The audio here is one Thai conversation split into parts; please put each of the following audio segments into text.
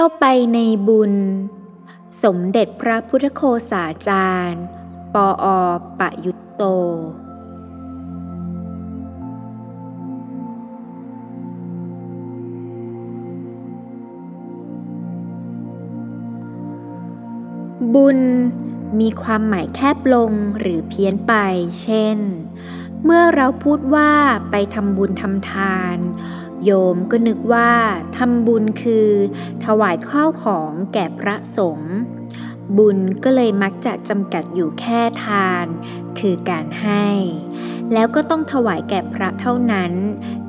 ก้าวไปในบุญ สมเด็จพระพุทธโฆษาจารย์ ปออปะยุตโต บุญมีความหมายแคบลงหรือเพี้ยนไป เช่น เมื่อเราพูดว่าไปทำบุญทำทาน โยมก็นึกว่าทำบุญคือ ถวายข้าวของแก่พระสงฆ์บุญก็เลยมักจะจำกัดอยู่แค่ทาน คือการให้ แล้วก็ต้องถวายแก่พระเท่านั้น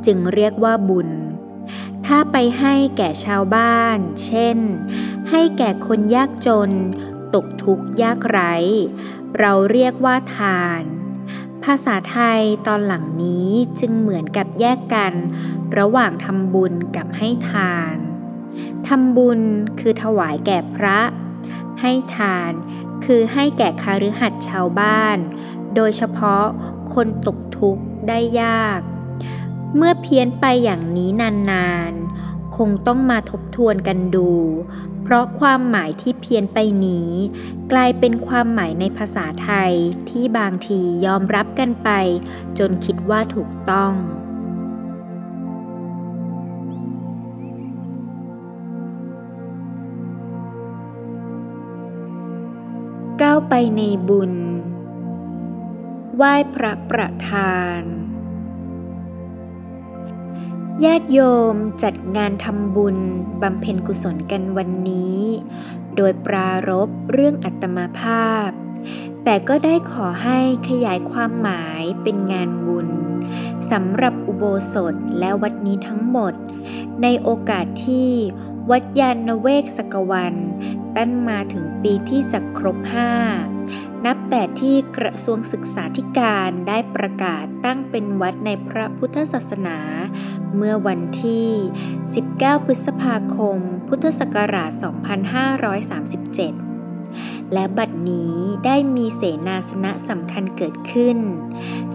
จึงเรียกว่าบุญ ถ้าไปให้แก่ชาวบ้าน เช่น ให้แก่คนยากจน ตกทุกข์ยากไร้ เราเรียกว่าทาน ภาษาไทยตอนหลังนี้จึงเหมือนกับแยกกัน ระหว่างทำบุญกับให้ทาน ทำบุญคือถวายแก่พระ ให้ทานคือให้แก่คาฤหัสถ์ชาวบ้าน โดยเฉพาะคนตกทุกข์ได้ยาก เมื่อเพี้ยนไปอย่างนี้นานๆ คงต้องมาทบทวนกันดู เพราะความหมายที่เพี้ยนไปนี้ กลายเป็นความหมายในภาษาไทยที่บางทียอมรับกันไป จนคิดว่าถูกต้อง ก้าวไปในบุญ ไหว้พระประธานญาติโยมจัดงานทำบุญบำเพ็ญกุศลกันวันนี้ โดยปรารบเรื่องอัตมาภาพ แต่ก็ได้ขอให้ขยายความหมายเป็นงานบุญสำหรับอุโบสถและวัดนี้ทั้งหมด ในโอกาสที่วัดยานเวกสกวัน ตั้นมาถึงปีที่สักครบห้านับแต่ที่กระทรวงศึกษาธิการได้ประกาศตั้งเป็นวัดในพระพุทธศาสนา เมื่อวันที่ 19 พฤษภาคม พุทธศักราช 2537และบัดนี้ได้มีเสนาสนะสำคัญเกิดขึ้น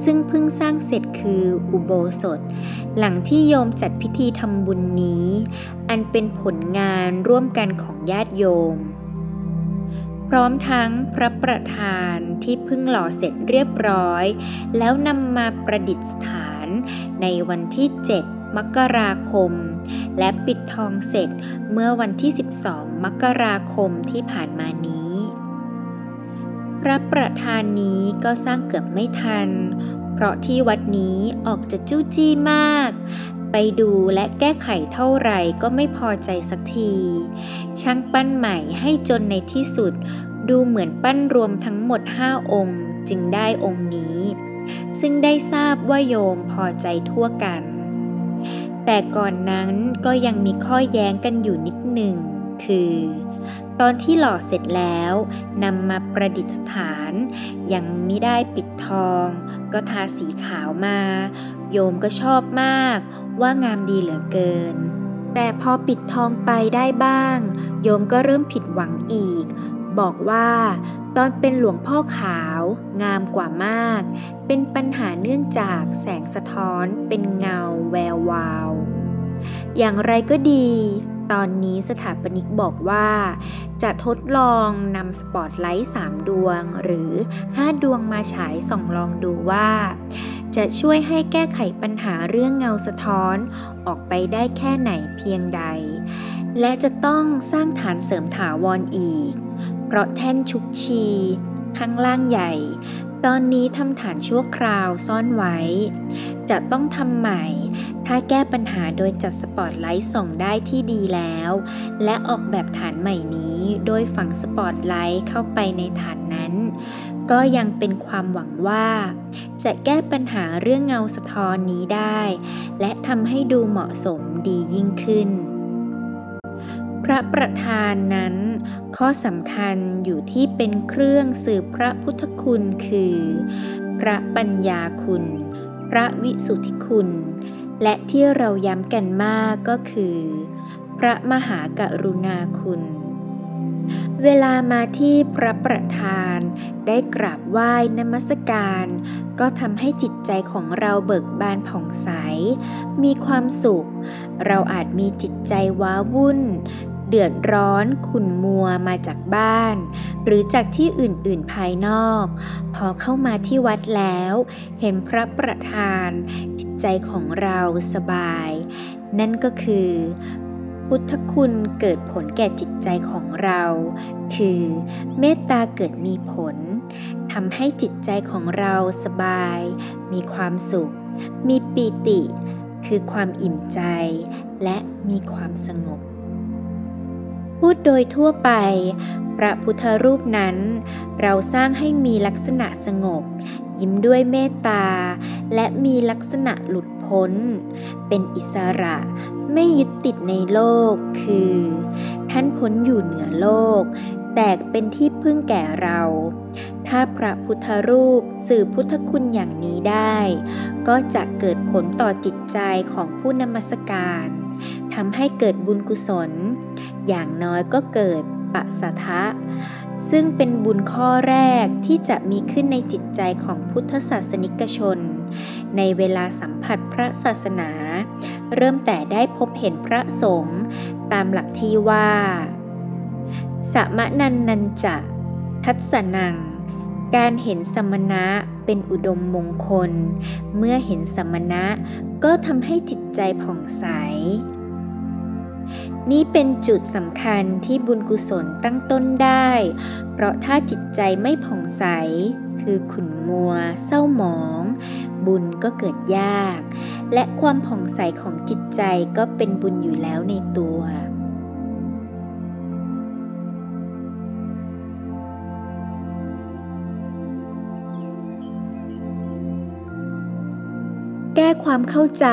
ซึ่งเพิ่งสร้างเสร็จคืออุโบสถ หลังที่โยมจัดพิธีทำบุญนี้ อันเป็นผลงานร่วมกันของญาติโยม พร้อมทั้งพระประธานที่เพิ่งหล่อเสร็จเรียบร้อย แล้วนำมาประดิษฐานในวันที่ 7 มกราคม และปิดทองเสร็จเมื่อวันที่ 12 มกราคมที่ผ่านมานี้ พระประธานนี้ก็สร้างเกือบไม่ทัน เพราะที่วัดนี้ออกจะจู้จี้มาก ไปดูและแก้ไขเท่าไหร่ก็ไม่พอใจสักที ช่างปั้นใหม่ให้จนในที่สุด ดูเหมือนปั้นรวมทั้งหมดห้าองค์จึงได้องค์นี้ ซึ่งได้ทราบว่าโยมพอใจทั่วกัน แต่ก่อนนั้นก็ยังมีข้อแย้งกันอยู่นิดหนึ่ง คือ ตอนที่หล่อเสร็จแล้วนำมาประดิษฐาน ยังไม่ได้ปิดทอง ก็ทาสีขาวมา โยมก็ชอบมาก ว่างามดีเหลือเกิน แต่พอปิดทองไปได้บ้าง โยมก็เริ่มผิดหวังอีก บอกว่าตอนเป็นหลวงพ่อขาว งามกว่ามาก เป็นปัญหาเนื่องจากแสงสะท้อนเป็นเงาแวววาว อย่างไรก็ดี ตอนนี้สถาปนิกบอกว่า จะทดลองนำสปอตไลท์ 3 ดวงหรือ 5 ดวงมาฉายส่องลองดูว่า จะช่วยให้แก้ไขปัญหาเรื่องเงาสะท้อน ออกไปได้แค่ไหนเพียงใด และจะต้องสร้างฐานเสริมถาวรออีก เพราะแท่นชุกชี ข้างล่างใหญ่ ตอนนี้ทำฐานชั่วคราวซ่อนไว้ จะต้องทำใหม่ ถ้าแก้ปัญหาโดยจัดสปอตไลท์ส่องได้ที่ดีแล้ว และออกแบบฐานใหม่นี้โดยฝังสปอตไลท์เข้าไปในฐานนั้น ก็ยังเป็นความหวังว่า จะแก้ปัญหาเรื่องเงาสะท้อนนี้ได้ และทำให้ดูเหมาะสมดียิ่งขึ้น พระประธานนั้น ข้อสำคัญอยู่ที่เป็นเครื่องสืบพระพุทธคุณคือ พระปัญญาคุณ พระวิสุทธิคุณ และที่เราย้ำกันมากก็คือ พระมหากรุณาคุณ เวลามาที่พระประธาน ได้กราบไหว้นมัสการ ก็ทำให้จิตใจของเราเบิกบานผ่องใส มีความสุข เราอาจมีจิตใจว้าวุ่น เดือดร้อนขุ่นมัวมาจากบ้าน หรือจากที่อื่นๆภายนอก พอเข้ามาที่วัดแล้ว เห็นพระประธาน จิตใจของเราสบาย นั่นก็คือ พุทธคุณเกิดผลแก่จิตใจของเรา คือเมตตาเกิดมีผลทำให้จิตใจของเราสบาย มีความสุข มีปีติ คือความอิ่มใจ และมีความสงบ พูดโดยทั่วไป ระพุทธรูปนั้น เราสร้างให้มีลักษณะสงบ ยิ้มด้วยเมตตา และมีลักษณะหลุดพ้น เป็นอิสระไม่ยึดติดในโลกคือ ท่านพ้นอยู่เหนือโลก แต่เป็นที่พึ่งแก่เรา ถ้าพระพุทธรูปสื่อพุทธคุณอย่างนี้ได้ ก็จะเกิดผลต่อจิตใจของผู้นมัสการทำให้เกิดบุญกุศล อย่างน้อยก็เกิด ปะสะทะ ซึ่งเป็นบุญข้อแรกที่จะมีขึ้นในจิตใจของพุทธศาสนิกชน ในเวลาสัมผัสพระศาสนา เริ่มแต่ได้พบเห็นพระสงฆ์ตามหลักที่ว่าสมนันนันจะทัศนัง การเห็นสมณะเป็นอุดมมงคล เมื่อเห็นสมณะก็ทำให้จิตใจผ่องใส นี่เป็นจุดสำคัญที่บุญกุศลตั้งต้นได้ เพราะถ้าจิตใจไม่ผ่องใส คือขุ่นมัว เศร้าหมอง บุญก็เกิดยาก และความผ่องใสของจิตใจก็เป็นบุญอยู่แล้วในตัว แก้ความเข้าใจ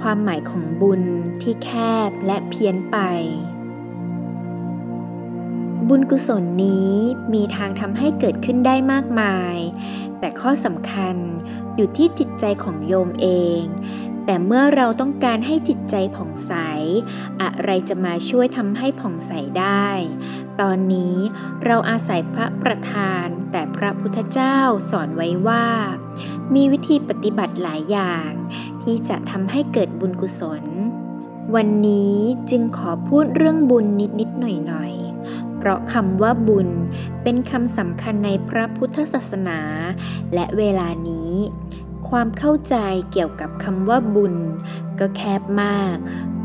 ความหมายของบุญที่แคบและเพี้ยนไป บุญกุศลนี้มีทางทำให้เกิดขึ้นได้มากมาย แต่ข้อสำคัญอยู่ที่จิตใจของโยมเอง แต่เมื่อเราต้องการให้จิตใจผ่องใส อะไรจะมาช่วยทำให้ผ่องใสได้ ตอนนี้เราอาศัยพระประธาน แต่พระพุทธเจ้าสอนไว้ว่า มีวิธีปฏิบัติหลายอย่าง ที่จะทำให้เกิดบุญกุศล วันนี้จึงขอพูดเรื่องบุญนิดๆหน่อยๆเพราะคำว่าบุญเป็นคำสำคัญในพระพุทธศาสนา และเวลานี้ ความเข้าใจเกี่ยวกับคำว่าบุญ ก็แคบมาก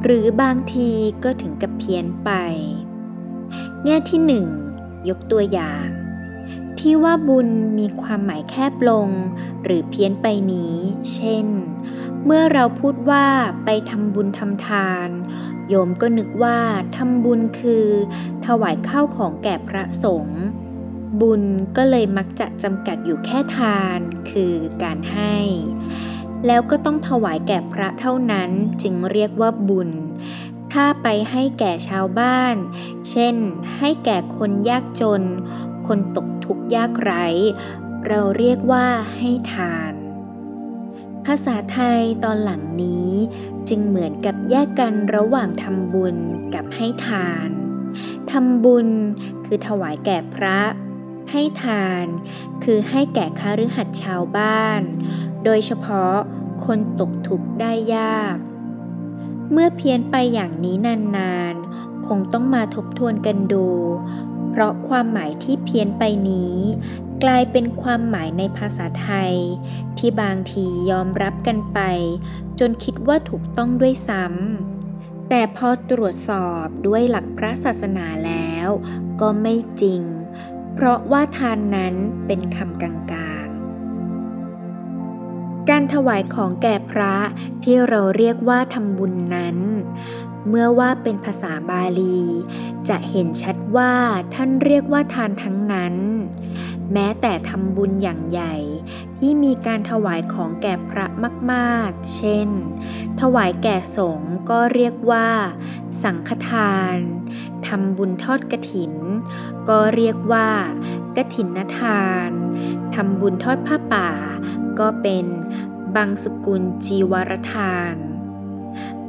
หรือบางทีก็ถึงกับเพี้ยนไป แง่ที่หนึ่งยกตัวอย่าง ที่ว่าบุญมีความหมายแคบลง หรือเพี้ยนไปนี้ เช่น เมื่อเราพูดว่าไปทำบุญทำทาน โยมก็นึกว่าทำบุญคือ ถวายข้าวของแก่พระสงฆ์บุญก็เลยมักจะจำกัดอยู่แค่ทาน คือการให้ แล้วก็ต้องถวายแก่พระเท่านั้นจึงเรียกว่าบุญ ถ้าไปให้แก่ชาวบ้าน เช่น ให้แก่คนยากจน คนตกทุกข์ยากไร้ เราเรียกว่าให้ทาน ภาษาไทยตอนหลังนี้จึงเหมือนกับแยกกันระหว่างทำบุญกับให้ทานทำบุญคือถวายแก่พระ ให้ทานคือให้แก่ค้ารือหัดชาวบ้าน โดยเฉพาะคนตกทุกข์ได้ยาก เมื่อเพี้ยนไปอย่างนี้นานๆ คงต้องมาทบทวนกันดู เพราะความหมายที่เพี้ยนไปนี้ กลายเป็นความหมายในภาษาไทย ที่บางทียอมรับกันไป จนคิดว่าถูกต้องด้วยซ้ำแต่พอตรวจสอบด้วยหลักพระศาสนาแล้ว ก็ไม่จริง เพราะว่าทานนั้นเป็นคำกลางๆการถวายของแก่พระที่เราเรียกว่าทำบุญนั้น เมื่อว่าเป็นภาษาบาลี จะเห็นชัดว่าท่านเรียกว่าทานทั้งนั้น แม้แต่ทำบุญอย่างใหญ่ ที่มีการถวายของแก่พระมากๆ เช่น ถวายแก่สงฆ์ก็เรียกว่า สังฆทานทำบุญทอดกระถิน ก็เรียกว่ากระถินนทานทำบุญทอดผ้าป่า ก็เป็นบางสกุลจีวรทาน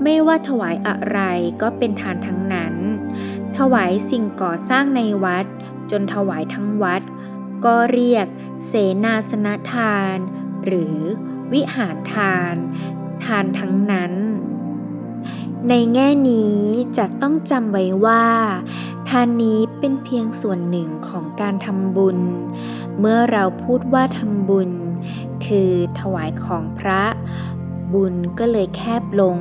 ไม่ว่าถวายอะไรก็เป็นทานทั้งนั้น ถวายสิ่งก่อสร้างในวัด จนถวายทั้งวัด ก็เรียก เสนาสนทาน หรือวิหารทาน ทานทั้งนั้น ในแง่นี้จะต้องจำไว้ว่า ทานนี้เป็นเพียงส่วนหนึ่งของการทำบุญ เมื่อเราพูดว่าทำบุญ คือถวายของพระบุญก็เลยแคบลง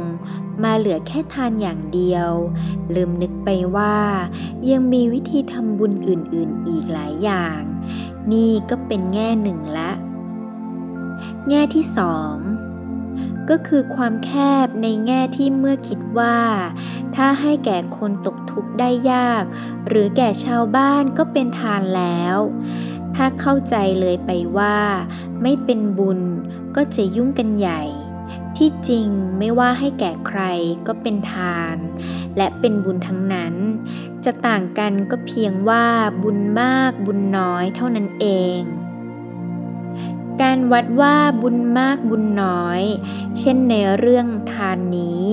มาเหลือแค่ทานอย่างเดียว ลืมนึกไปว่า ยังมีวิธีทำบุญอื่นๆอีกหลายอย่าง นี่ก็เป็นแง่หนึ่งละ แง่ที่สองก็คือความแคบในแง่ที่เมื่อคิดว่า ถ้าให้แก่คนตกทุกข์ได้ยาก หรือแก่ชาวบ้านก็เป็นทานแล้ว ถ้าเข้าใจเลยไปว่า ไม่เป็นบุญก็จะยุ่งกันใหญ่ ที่จริงไม่ว่าให้แก่ใครก็เป็นทาน และเป็นบุญทั้งนั้น จะต่างกันก็เพียงว่าบุญมากบุญน้อยเท่านั้นเอง การวัดว่าบุญมากบุญน้อย เช่นในเรื่องทานนี้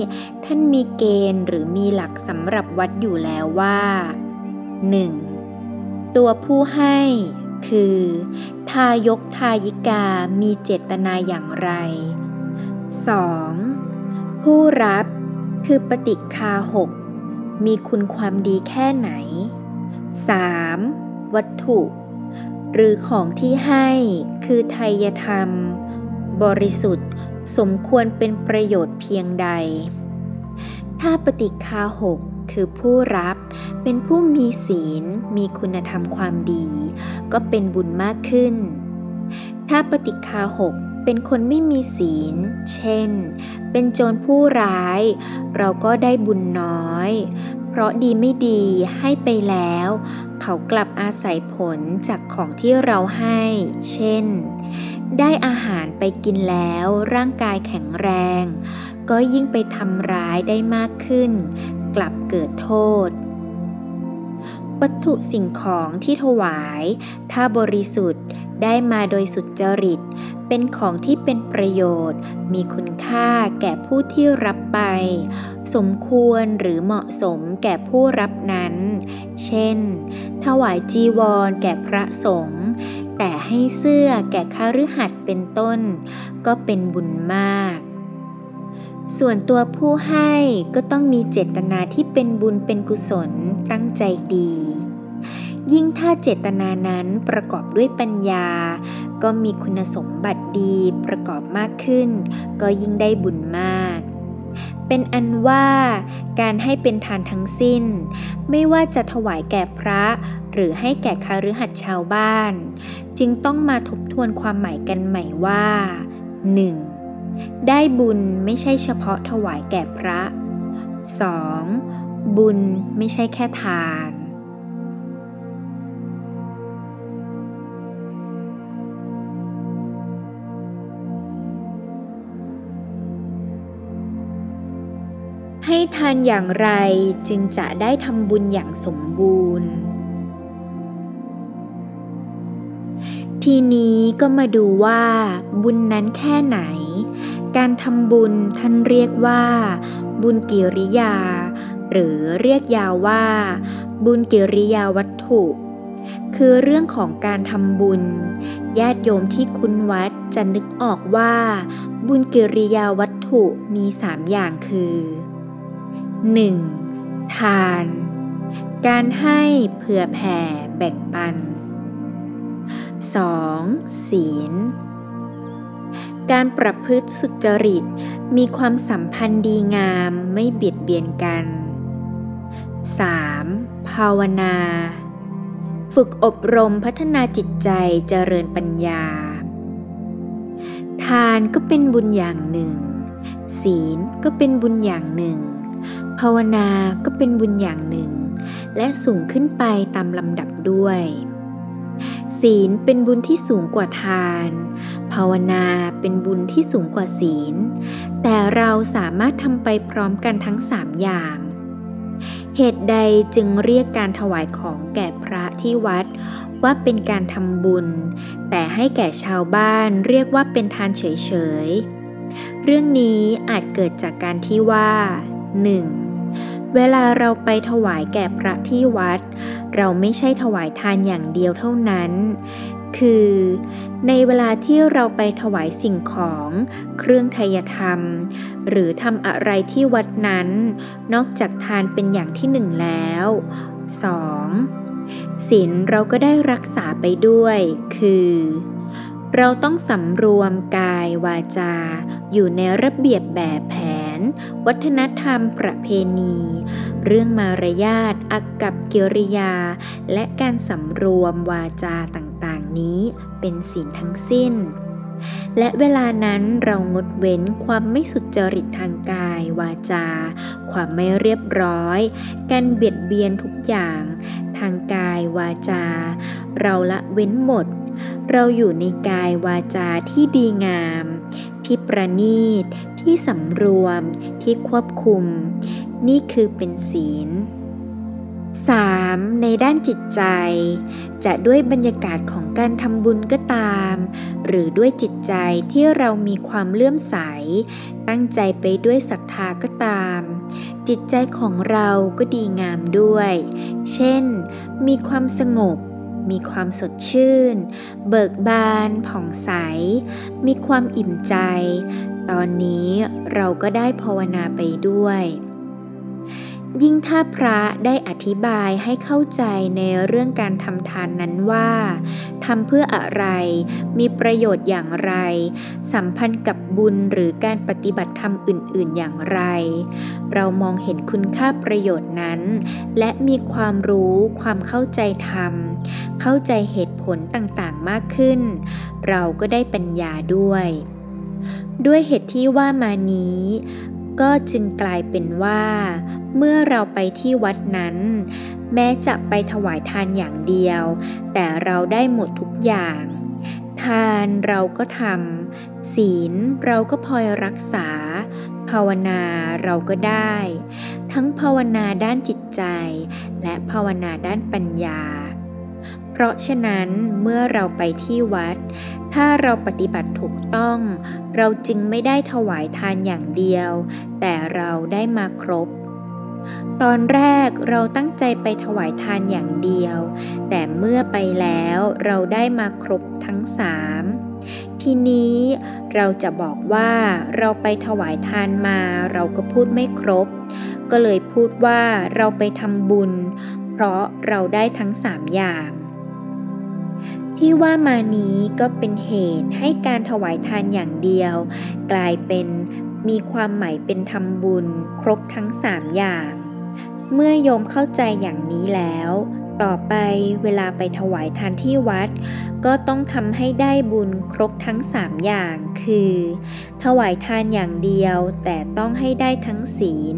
ท่านมีเกณฑ์หรือมีหลักสำหรับวัดอยู่แล้วว่า 1. ตัวผู้ให้คือ ทายกทายิกามีเจตนาอย่างไร 2. ผู้รับคือปฏิคาหกมีคุณความดีแค่ไหน 3. วัตถุ หรือของที่ให้คือไทยธรรม บริสุทธิ์สมควรเป็นประโยชน์เพียงใด ถ้าปฏิคาหกคือผู้รับเป็นผู้มีศีลมีคุณธรรมความดี ก็เป็นบุญมากขึ้น ถ้าปฏิคาหก เป็นคนไม่มีศีล เช่น เป็นโจรผู้ร้าย เราก็ได้บุญน้อย เพราะดีไม่ดีให้ไปแล้ว เขากลับอาศัยผลจากของที่เราให้ เช่น ได้อาหารไปกินแล้วร่างกายแข็งแรง ก็ยิ่งไปทำร้ายได้มากขึ้น กลับเกิดโทษวัตถุสิ่งของที่ถวาย ถ้าบริสุทธิ์ได้มาโดยสุจริต เป็นของที่เป็นประโยชน์ มีคุณค่าแก่ผู้ที่รับไป สมควรหรือเหมาะสมแก่ผู้รับนั้น เช่น ถวายจีวรแก่พระสงฆ์แต่ให้เสื้อแก่ข้ารือหัดเป็นต้น ก็เป็นบุญมาก ส่วนตัวผู้ให้ก็ต้องมีเจตนาที่เป็นบุญเป็นกุศลตั้งใจดียิ่งถ้าเจตนานั้นประกอบด้วยปัญญา ก็มีคุณสมบัติดีประกอบมากขึ้น ก็ยิ่งได้บุญมาก เป็นอันว่าการให้เป็นทานทั้งสิ้น ไม่ว่าจะถวายแก่พระหรือให้แก่คารืหัดชาวบ้าน จึงต้องมาทบทวนความหมายกันใหม่ว่า 1. ได้บุญไม่ใช่เฉพาะถวายแก่พระ 2. บุญไม่ใช่แค่ทาน ให้ทานอย่างไรจึงจะได้ทำบุญอย่างสมบูรณ์ ทีนี้ก็มาดูว่าบุญนั้นแค่ไหน การทำบุญท่านเรียกว่า บุญกิริยา หรือเรียกยาวว่า บุญกิริยาวัตถุ คือเรื่องของการทำบุญญาติโยมที่คุ้นวัดจะนึกออกว่า บุญกิริยาวัตถุมีสามอย่างคือ 1. ทาน การให้เผื่อแผ่แบ่งปัน 2. ศีล การประพฤติสุจริตมีความสัมพันธ์ดีงามไม่เบียดเบียนกัน 3. ภาวนา ฝึกอบรมพัฒนาจิตใจเจริญปัญญา ทานก็เป็นบุญอย่างหนึ่ง ศีลก็เป็นบุญอย่างหนึ่ง ภาวนาก็เป็นบุญอย่างหนึ่ง และสูงขึ้นไปตามลำดับด้วย ศีลเป็นบุญที่สูงกว่าทาน ภาวนาเป็นบุญที่สูงกว่าศีล แต่เราสามารถทำไปพร้อมกันทั้งสามอย่าง เหตุใดจึงเรียกการถวายของแก่พระที่วัดว่าเป็นการทำบุญ แต่ให้แก่ชาวบ้านเรียกว่าเป็นทานเฉยๆ เรื่องนี้อาจเกิดจากการที่ว่า 1. เวลาเราไปถวายแก่พระที่วัด เราไม่ใช่ถวายทานอย่างเดียวเท่านั้น คือ ในเวลาที่เราไปถวายสิ่งของ เครื่องไทยธรรม หรือทำอะไรที่วัดนั้น นอกจากทานเป็นอย่างที่หนึ่งแล้ว 2. ศีลเราก็ได้รักษาไปด้วย คือเราต้องสำรวมกายวาจา อยู่ในระเบียบแบบแผน วัฒนธรรมประเพณี เรื่องมารยาทอักกับกิริยา และการสำรวมวาจาต่างๆนี้เป็นศีลทั้งสิ้น และเวลานั้นเรางดเว้นความไม่สุจริตทางกาย วาจา ความไม่เรียบร้อย การเบียดเบียนทุกอย่าง ทางกายวาจา เราละเว้นหมด เราอยู่ในกายวาจาที่ดีงาม ที่ประณีต ที่สำรวม ที่ควบคุม นี่คือเป็นศีล 3. ในด้านจิตใจ จะด้วยบรรยากาศของการทำบุญก็ตาม หรือด้วยจิตใจที่เรามีความเลื่อมใส ตั้งใจไปด้วยศรัทธาก็ตาม จิตใจของเราก็ดีงามด้วย เช่น มีความสงบ มีความสดชื่น เบิกบานผ่องใส มีความอิ่มใจ ตอนนี้เราก็ได้ภาวนาไปด้วย ยิ่งถ้าพระได้อธิบายให้เข้าใจในเรื่องการทำทานนั้นว่า ทำเพื่ออะไร มีประโยชน์อย่างไร สัมพันธ์กับบุญหรือการปฏิบัติธรรมอื่น ๆ อย่างไร เรามองเห็นคุณค่าประโยชน์นั้น และมีความรู้ความเข้าใจธรรม เข้าใจเหตุผลต่างๆมากขึ้น เราก็ได้ปัญญาด้วย ด้วยเหตุที่ว่ามานี้ ก็จึงกลายเป็นว่า เมื่อเราไปที่วัดนั้น แม้จะไปถวายทานอย่างเดียว แต่เราได้หมดทุกอย่าง ทานเราก็ทำศีลเราก็พลอยรักษา ภาวนาเราก็ได้ ทั้งภาวนาด้านจิตใจ และภาวนาด้านปัญญา เพราะฉะนั้นเมื่อเราไปที่วัด ถ้าเราปฏิบัติถูกต้อง เราจึงไม่ได้ถวายทานอย่างเดียว แต่เราได้มาครบ ตอนแรกเราตั้งใจไปถวายทานอย่างเดียว แต่เมื่อไปแล้วเราได้มาครบทั้งสามทีนี้เราจะบอกว่าเราไปถวายทานมาเราก็พูดไม่ครบ ก็เลยพูดว่าเราไปทำบุญ เพราะเราได้ทั้งสามอย่าง ที่ว่ามานี้ก็เป็นเหตุให้การถวายทานอย่างเดียว กลายเป็นมีความหมายเป็นทำบุญครบทั้งสามอย่าง เมื่อโยมเข้าใจอย่างนี้แล้ว ต่อไปเวลาไปถวายทานที่วัด ก็ต้องทำให้ได้บุญครบทั้งสามอย่าง คือ ถวายทานอย่างเดียวแต่ต้องให้ได้ทั้งศีล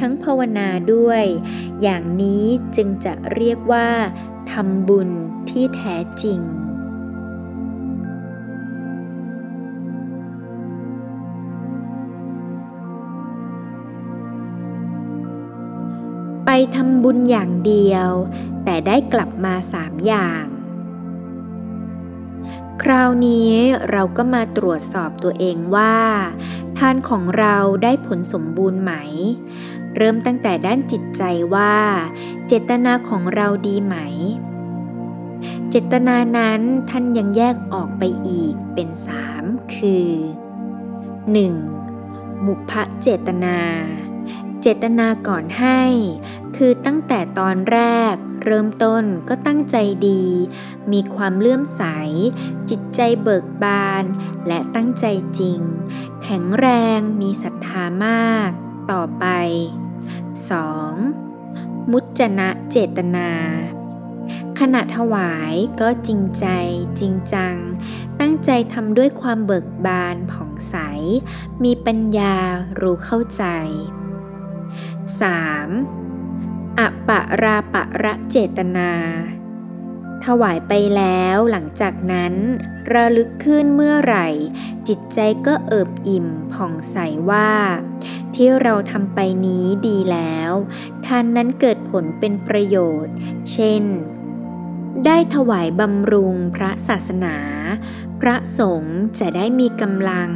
ทั้งภาวนาด้วย อย่างนี้จึงจะเรียกว่า ทำบุญที่แท้จริง ไปทำบุญอย่างเดียว แต่ได้กลับมาสามอย่าง คราวนี้เราก็มาตรวจสอบตัวเองว่า ทานของเราได้ผลสมบูรณ์ไหม เริ่มตั้งแต่ด้านจิตใจว่า เจตนาของเราดีไหม เจตนานั้นท่านยังแยกออกไปอีกเป็นสามคือ 1. บุพเจตนา เจตนาก่อนให้ คือตั้งแต่ตอนแรก เริ่มต้นก็ตั้งใจดี มีความเลื่อมใส จิตใจเบิกบาน และตั้งใจจริง แข็งแรงมีศรัทธามากต่อไป 2. มุจนะเจตนา ขณะถวายก็จริงใจจริงจัง ตั้งใจทำด้วยความเบิกบานผ่องใส มีปัญญารู้เข้าใจ 3. อปะราปะระเจตนา ถวายไปแล้วหลังจากนั้น ระลึกขึ้นเมื่อไหร่ จิตใจก็เอิบอิ่มผ่องใสว่า ที่เราทำไปนี้ดีแล้ว ทานนั้นเกิดผลเป็นประโยชน์ เช่น ได้ถวายบำรุงพระศาสนา พระสงฆ์จะได้มีกำลัง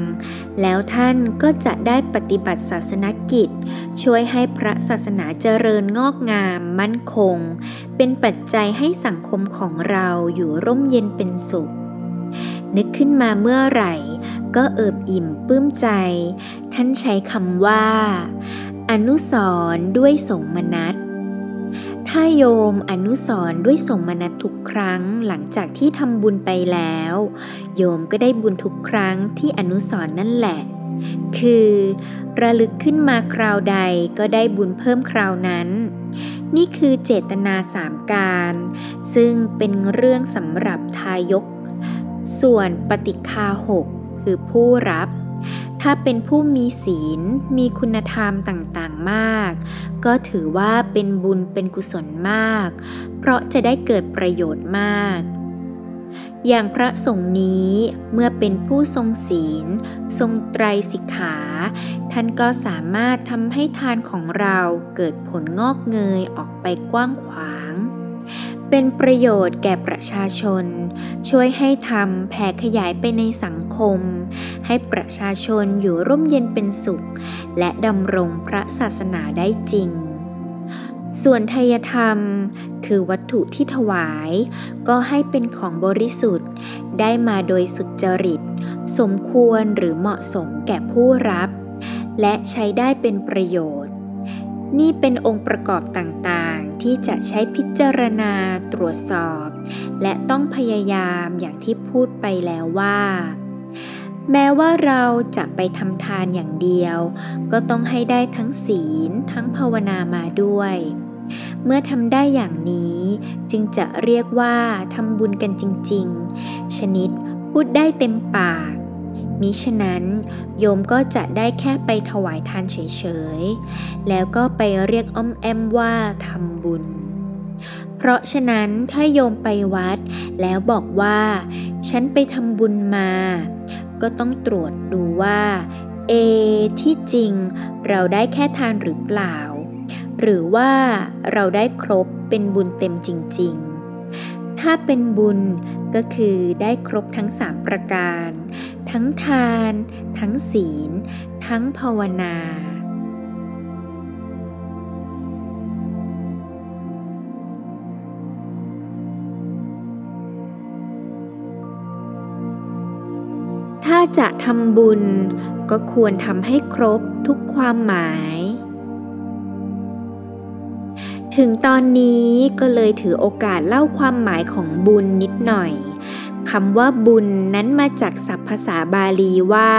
แล้วท่านก็จะได้ปฏิบัติศาสนกิจ ช่วยให้พระศาสนาเจริญงอกงามมั่นคง เป็นปัจจัยให้สังคมของเราอยู่ร่มเย็นเป็นสุข นึกขึ้นมาเมื่อไหร่ ก็เอิบอิ่มปลื้มใจ ท่านใช้คำว่า อนุสรด้วยสงมนัต ถ้าโยมอนุสรด้วยสมนัตทุกครั้งหลังจากที่ทำบุญไปแล้ว โยมก็ได้บุญทุกครั้งที่อนุสรนั่นแหละ คือระลึกขึ้นมาคราวใดก็ได้บุญเพิ่มคราวนั้น นี่คือเจตนาสามการ ซึ่งเป็นเรื่องสำหรับทายก ส่วนปฏิคาหกคือผู้รับ ถ้าเป็นผู้มีศีลมีคุณธรรมต่างๆมาก ก็ถือว่าเป็นบุญเป็นกุศลมาก เพราะจะได้เกิดประโยชน์มาก อย่างพระสงฆ์นี้เมื่อเป็นผู้ทรงศีล ทรงไตรสิกขา ท่านก็สามารถทำให้ทานของเราเกิดผลงอกเงยออกไปกว้างขวาง เป็นประโยชน์แก่ประชาชน ช่วยให้ทำแผ่ขยายไปในสังคม ให้ประชาชนอยู่ร่มเย็นเป็นสุข และดำรงพระศาสนาได้จริง ส่วนทายธรรม คือวัตถุที่ถวาย ก็ให้เป็นของบริสุทธิ์ ได้มาโดยสุจริต สมควรหรือเหมาะสมแก่ผู้รับ และใช้ได้เป็นประโยชน์ นี่เป็นองค์ประกอบต่าง ที่จะใช้พิจารณาตรวจสอบ และต้องพยายามอย่างที่พูดไปแล้วว่า แม้ว่าเราจะไปทำทานอย่างเดียว ก็ต้องให้ได้ทั้งศีลทั้งภาวนามาด้วย เมื่อทำได้อย่างนี้จึงจะเรียกว่าทำบุญกันจริง ๆ ชนิดพูดได้เต็มปาก มิฉะนั้น โยมก็จะได้แค่ไปถวายทานเฉยๆ แล้วก็ไปเรียกอ้อมแอมว่าทำบุญ เพราะฉะนั้นถ้าโยมไปวัด แล้วบอกว่า ฉันไปทำบุญมา ก็ต้องตรวจดูว่า เอ ที่จริง เราได้แค่ทานหรือเปล่า หรือว่าเราได้ครบเป็นบุญเต็มจริง ๆ ถ้าเป็นบุญก็คือได้ครบทั้งสามประการ ทั้งทาน ทั้งศีล ทั้งภาวนา ถ้าจะทำบุญก็ควรทำให้ครบทุกความหมายถึงตอนนี้ก็เลยถือโอกาสเล่าความหมายของบุญนิดหน่อย คำว่าบุญนั้นมาจากศัพท์ภาษาบาลีว่า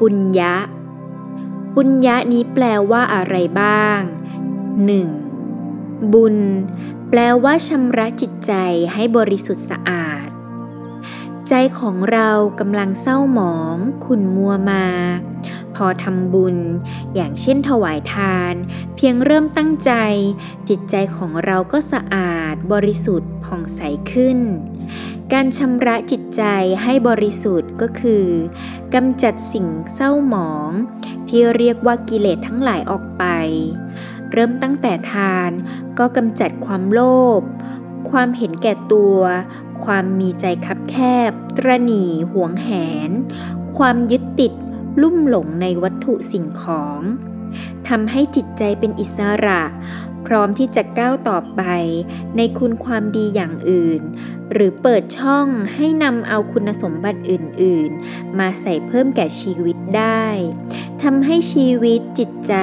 ปุญญะ ปุญญะนี้แปลว่าอะไรบ้าง 1. บุญ แปลว่าชำระจิตใจให้บริสุทธิ์สะอาด ใจของเรากำลังเศร้าหมอง ขุ่นมัวมาพอทำบุญ อย่างเช่นถวายทาน เพียงเริ่มตั้งใจ จิตใจของเราก็สะอาด บริสุทธิ์ผ่องใสขึ้น การชำระจิตใจให้บริสุทธิ์ก็คือกำจัดสิ่งเศร้าหมอง ที่เรียกว่ากิเลสทั้งหลายออกไป เริ่มตั้งแต่ทานก็กำจัดความโลภความเห็นแก่ตัว ความมีใจคับแคบ ตรณีหวงแหน ความยึดติดลุ่มหลงในวัตถุสิ่งของทำให้จิตใจเป็นอิสระ พร้อมที่จะก้าวต่อไปในคุณความดีอย่างอื่น หรือเปิดช่องให้นำเอาคุณสมบัติอื่นๆ มาใส่เพิ่มแก่ชีวิตได้ทำให้ชีวิตจิตใจ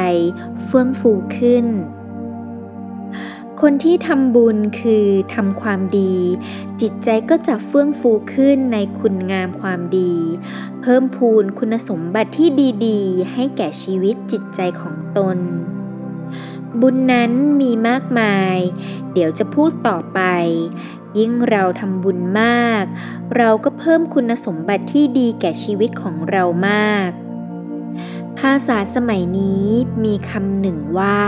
เฟื่องฟูขึ้น คนที่ทำบุญคือทำความดี จิตใจก็จะเฟื่องฟูขึ้นในคุณงามความดี เพิ่มพูนคุณสมบัติที่ดีๆ ให้แก่ชีวิตจิตใจของตน บุญนั้นมีมากมาย เดี๋ยวจะพูดต่อไป ยิ่งเราทำบุญมาก เราก็เพิ่มคุณสมบัติที่ดีแก่ชีวิตของเรามาก ภาษาสมัยนี้มีคำหนึ่งว่า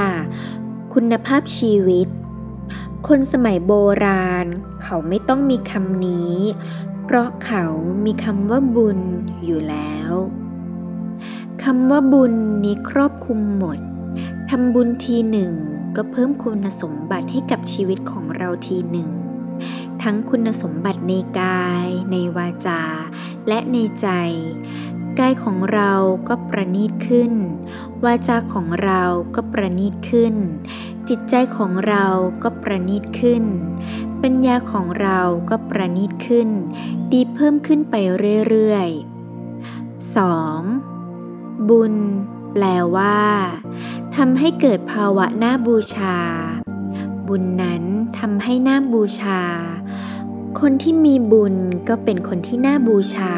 คุณภาพชีวิต คนสมัยโบราณ เขาไม่ต้องมีคำนี้ เพราะเขามีคำว่าบุญอยู่แล้วคำว่าบุญนี้ครอบคลุมหมด ทำบุญทีหนึ่งก็เพิ่มคุณสมบัติให้กับชีวิตของเราทีหนึ่ง ทั้งคุณสมบัติในกาย ในวาจา และในใจ กายของเราก็ประณีตขึ้น วาจาของเราก็ประณีตขึ้น จิตใจของเราก็ประณีตขึ้นปปัญญาของเราก็ประณีตขึ้น ดีเพิ่มขึ้นไปเรื่อยๆ 2. บุญ แปลว่า ทำให้เกิดภาวะน่าบูชา บุญนั้นทำให้น่าบูชา คนที่มีบุญก็เป็นคนที่น่าบูชา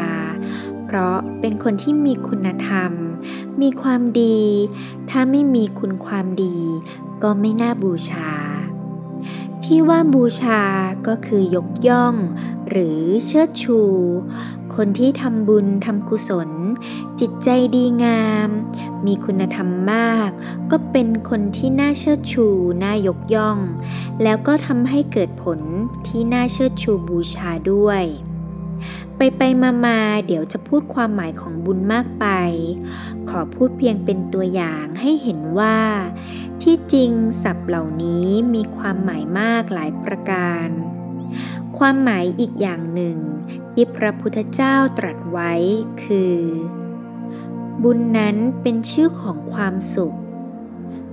เพราะเป็นคนที่มีคุณธรรม มีความดี ถ้าไม่มีคุณความดี ก็ไม่น่าบูชา ที่ว่าบูชาก็คือยกย่อง หรือเชิดชู คนที่ทำบุญทำกุศล จิตใจดีงาม มีคุณธรรมมาก ก็เป็นคนที่น่าเชิดชู น่ายกย่อง แล้วก็ทำให้เกิดผลที่น่าเชิดชูบูชาด้วยไปไปมามาเดี๋ยวจะพูดความหมายของบุญมากไป ขอพูดเพียงเป็นตัวอย่างให้เห็นว่า ที่จริงศัพท์เหล่านี้มีความหมายมากหลายประการ ความหมายอีกอย่างหนึ่ง ที่พระพุทธเจ้าตรัสไว้คือ บุญนั้นเป็นชื่อของความสุข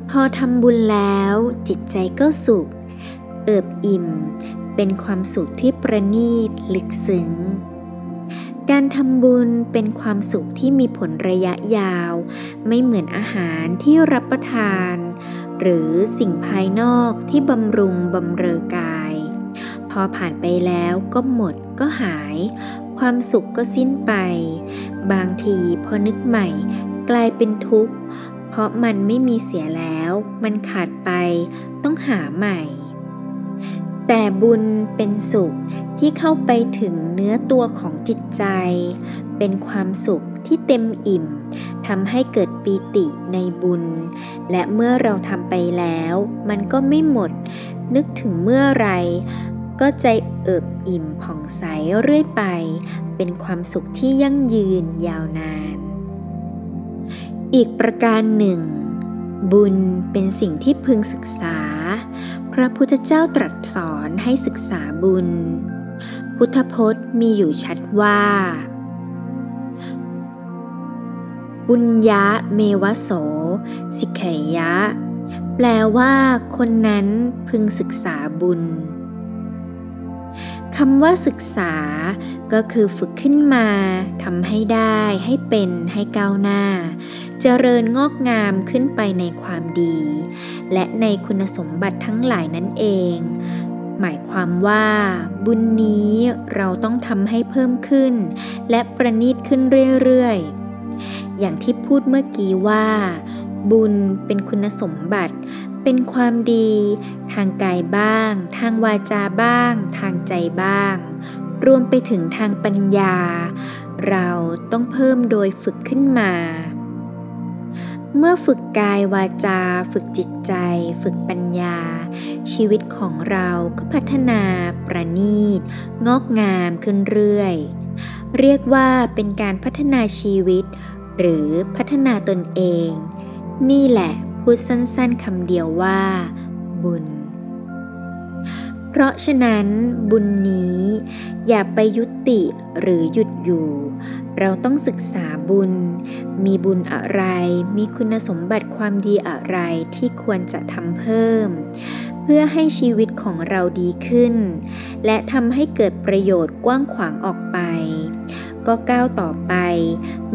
พอทำบุญแล้วจิตใจก็สุข เอิบอิ่ม เป็นความสุขที่ประณีตลึกซึ้งการทำบุญเป็นความสุขที่มีผลระยะยาว ไม่เหมือนอาหารที่รับประทาน หรือสิ่งภายนอกที่บำรุงบำเรอกาย อผ่านไปแล้วก็หมดก็หาย ความสุขก็สิ้นไป บางทีพอนึกใหม่ กลายเป็นทุกข์ เพราะมันไม่มีเสียแล้ว มันขาดไป ต้องหาใหม่ แต่บุญเป็นสุขที่เข้าไปถึงเนื้อตัวของจิตใจ เป็นความสุขที่เต็มอิ่มทำให้เกิดปีติในบุญ และเมื่อเราทำไปแล้ว มันก็ไม่หมด นึกถึงเมื่อไร ก็ใจเอิบอิ่มผ่องใสเรื่อยไป เป็นความสุขที่ยั่งยืนยาวนาน อีกประการหนึ่ง บุญเป็นสิ่งที่พึงศึกษา พระพุทธเจ้าตรัสสอนให้ศึกษาบุญ พุทธพจน์มีอยู่ชัดว่าบุญยะเมวโส สิกขยะ แปลว่าคนนั้นพึงศึกษาบุญ คำว่าศึกษา ก็คือฝึกขึ้นมาทำให้ได้ ให้เป็นให้ก้าวหน้า เจริญงอกงามขึ้นไปในความดี และในคุณสมบัติทั้งหลายนั่นเอง หมายความว่า บุญนี้เราต้องทำให้เพิ่มขึ้น และประณีตขึ้นเรื่อยๆ อย่างที่พูดเมื่อกี้ว่า บุญเป็นคุณสมบัติ เป็นความดี ทางกายบ้าง ทางวาจาบ้าง ทางใจบ้าง รวมไปถึงทางปัญญา เราต้องเพิ่มโดยฝึกขึ้นมา เมื่อฝึกกายวาจา ฝึกจิตใจ ฝึกปัญญา ชีวิตของเราก็พัฒนาประณีต งอกงามขึ้นเรื่อย เรียกว่าเป็นการพัฒนาชีวิต หรือพัฒนาตนเอง นี่แหละ พูดสั้นๆคำเดียวว่า บุญ เพราะฉะนั้นบุญนี้อย่าไปยุติหรือหยุดอยู่ เราต้องศึกษาบุญ มีบุญอะไร มีคุณสมบัติความดีอะไรที่ควรจะทำเพิ่ม เพื่อให้ชีวิตของเราดีขึ้น และทำให้เกิดประโยชน์กว้างขวางออกไป ก็ก้าวต่อไป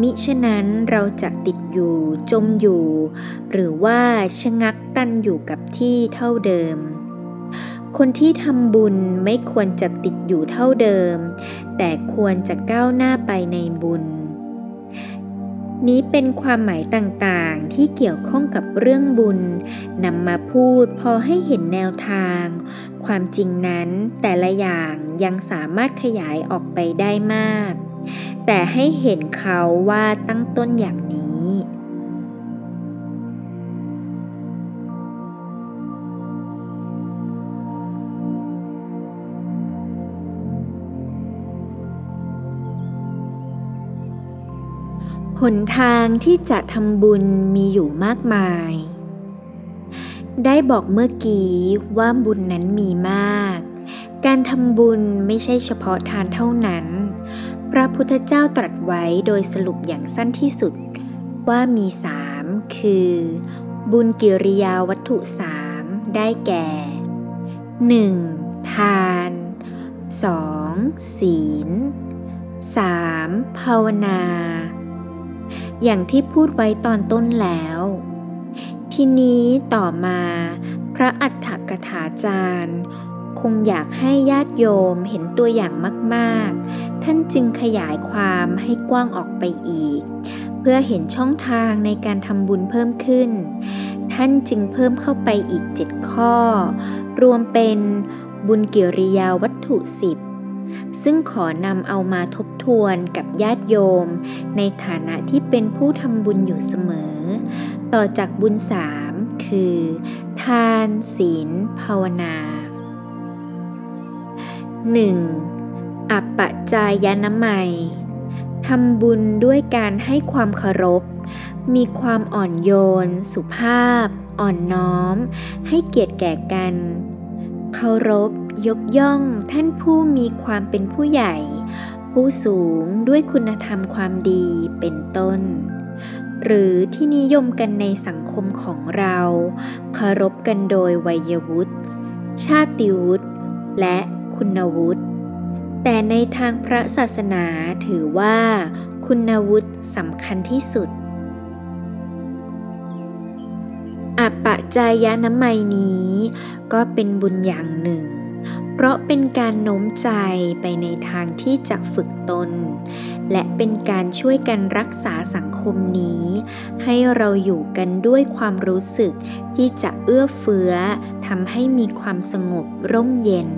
มิฉะนั้นเราจะติดอยู่จมอยู่ หรือว่าชะงักตันอยู่กับที่เท่าเดิม คนที่ทำบุญไม่ควรจะติดอยู่เท่าเดิม แต่ควรจะก้าวหน้าไปในบุญ นี้เป็นความหมายต่างๆที่เกี่ยวข้องกับเรื่องบุญนำมาพูดพอให้เห็นแนวทาง ความจริงนั้นแต่ละอย่างยังสามารถขยายออกไปได้มาก แต่ให้เห็นเขาว่าตั้งต้นอย่างนี้ หนทางที่จะทำบุญมีอยู่มากมาย ได้บอกเมื่อกี้ว่าบุญนั้นมีมาก การทำบุญไม่ใช่เฉพาะทานเท่านั้น พระพุทธเจ้าตรัสไว้โดยสรุปอย่างสั้นที่สุด ว่ามีสามคือ บุญกิริยาวัตถุสามได้แก่ 1. ททาน 2. ศีล 3. ภาวนา อย่างที่พูดไว้ตอนต้นแล้ว ทีนี้ต่อมาพระอัฏฐกถาจารย์ คงอยากให้ญาติโยมเห็นตัวอย่างมาก ๆ ท่านจึงขยายความให้กว้างออกไปอีก เพื่อเห็นช่องทางในการทำบุญเพิ่มขึ้น ท่านจึงเพิ่มเข้าไปอีก 7 ข้อ รวมเป็นบุญกิริยาวัตถุสิบซึ่งขอนำเอามาทบทวนกับญาติโยม ในฐานะที่เป็นผู้ทำบุญอยู่เสมอ ต่อจากบุญสามคือ ทาน ศีล ภาวนา 1. อัปปจายนามัยทำบุญด้วยการให้ความเคารพ มีความอ่อนโยน สุภาพ อ่อนน้อม ให้เกียรติแก่กัน เคารพ ยกย่อง ท่านผู้มีความเป็นผู้ใหญ่ ผู้สูงด้วยคุณธรรมความดีเป็นต้น หรือที่นิยมกันในสังคมของเรา เคารพกันโดยวัยวุฒิ ชาติวุฒิ และคุณวุฒิ แต่ในทางพระศาสนาถือว่า คุณวุฒิสำคัญที่สุด อัปปะจายานามัยนี้ ก็เป็นบุญอย่างหนึ่ง เพราะเป็นการโน้มใจไปในทางที่จะฝึกตน และเป็นการช่วยกันรักษาสังคมนี้ ให้เราอยู่กันด้วยความรู้สึกที่จะเอื้อเฟื้อทำให้มีความสงบร่มเย็น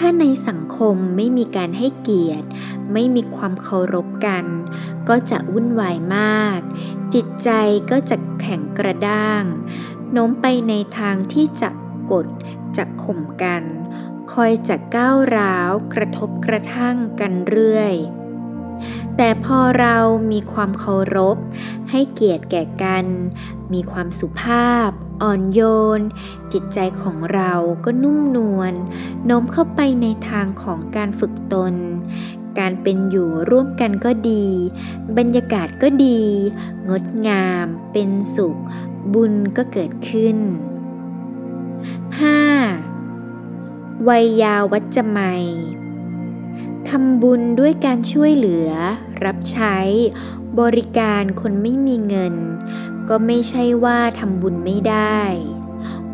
ถ้าในสังคมไม่มีการให้เกียรติ ไม่มีความเคารพกัน ก็จะวุ่นวายมาก จิตใจก็จะแข็งกระด้างโน้มไปในทางที่จะกดจะข่มกัน คอยจะก้าวร้าวกระทบกระทั่งกันเรื่อย แต่พอเรามีความเคารพ ให้เกียรติแก่กัน มีความสุภาพ อ่อนโยน จิตใจของเราก็นุ่มนวลโน้มเข้าไปในทางของการฝึกตน การเป็นอยู่ร่วมกันก็ดี บรรยากาศก็ดี งดงาม เป็นสุข บุญก็เกิดขึ้น 5. วัยยาวัจจะไมย ทำบุญด้วยการช่วยเหลือ รับใช้ บริการคนไม่มีเงิน ก็ไม่ใช่ว่าทำบุญไม่ได้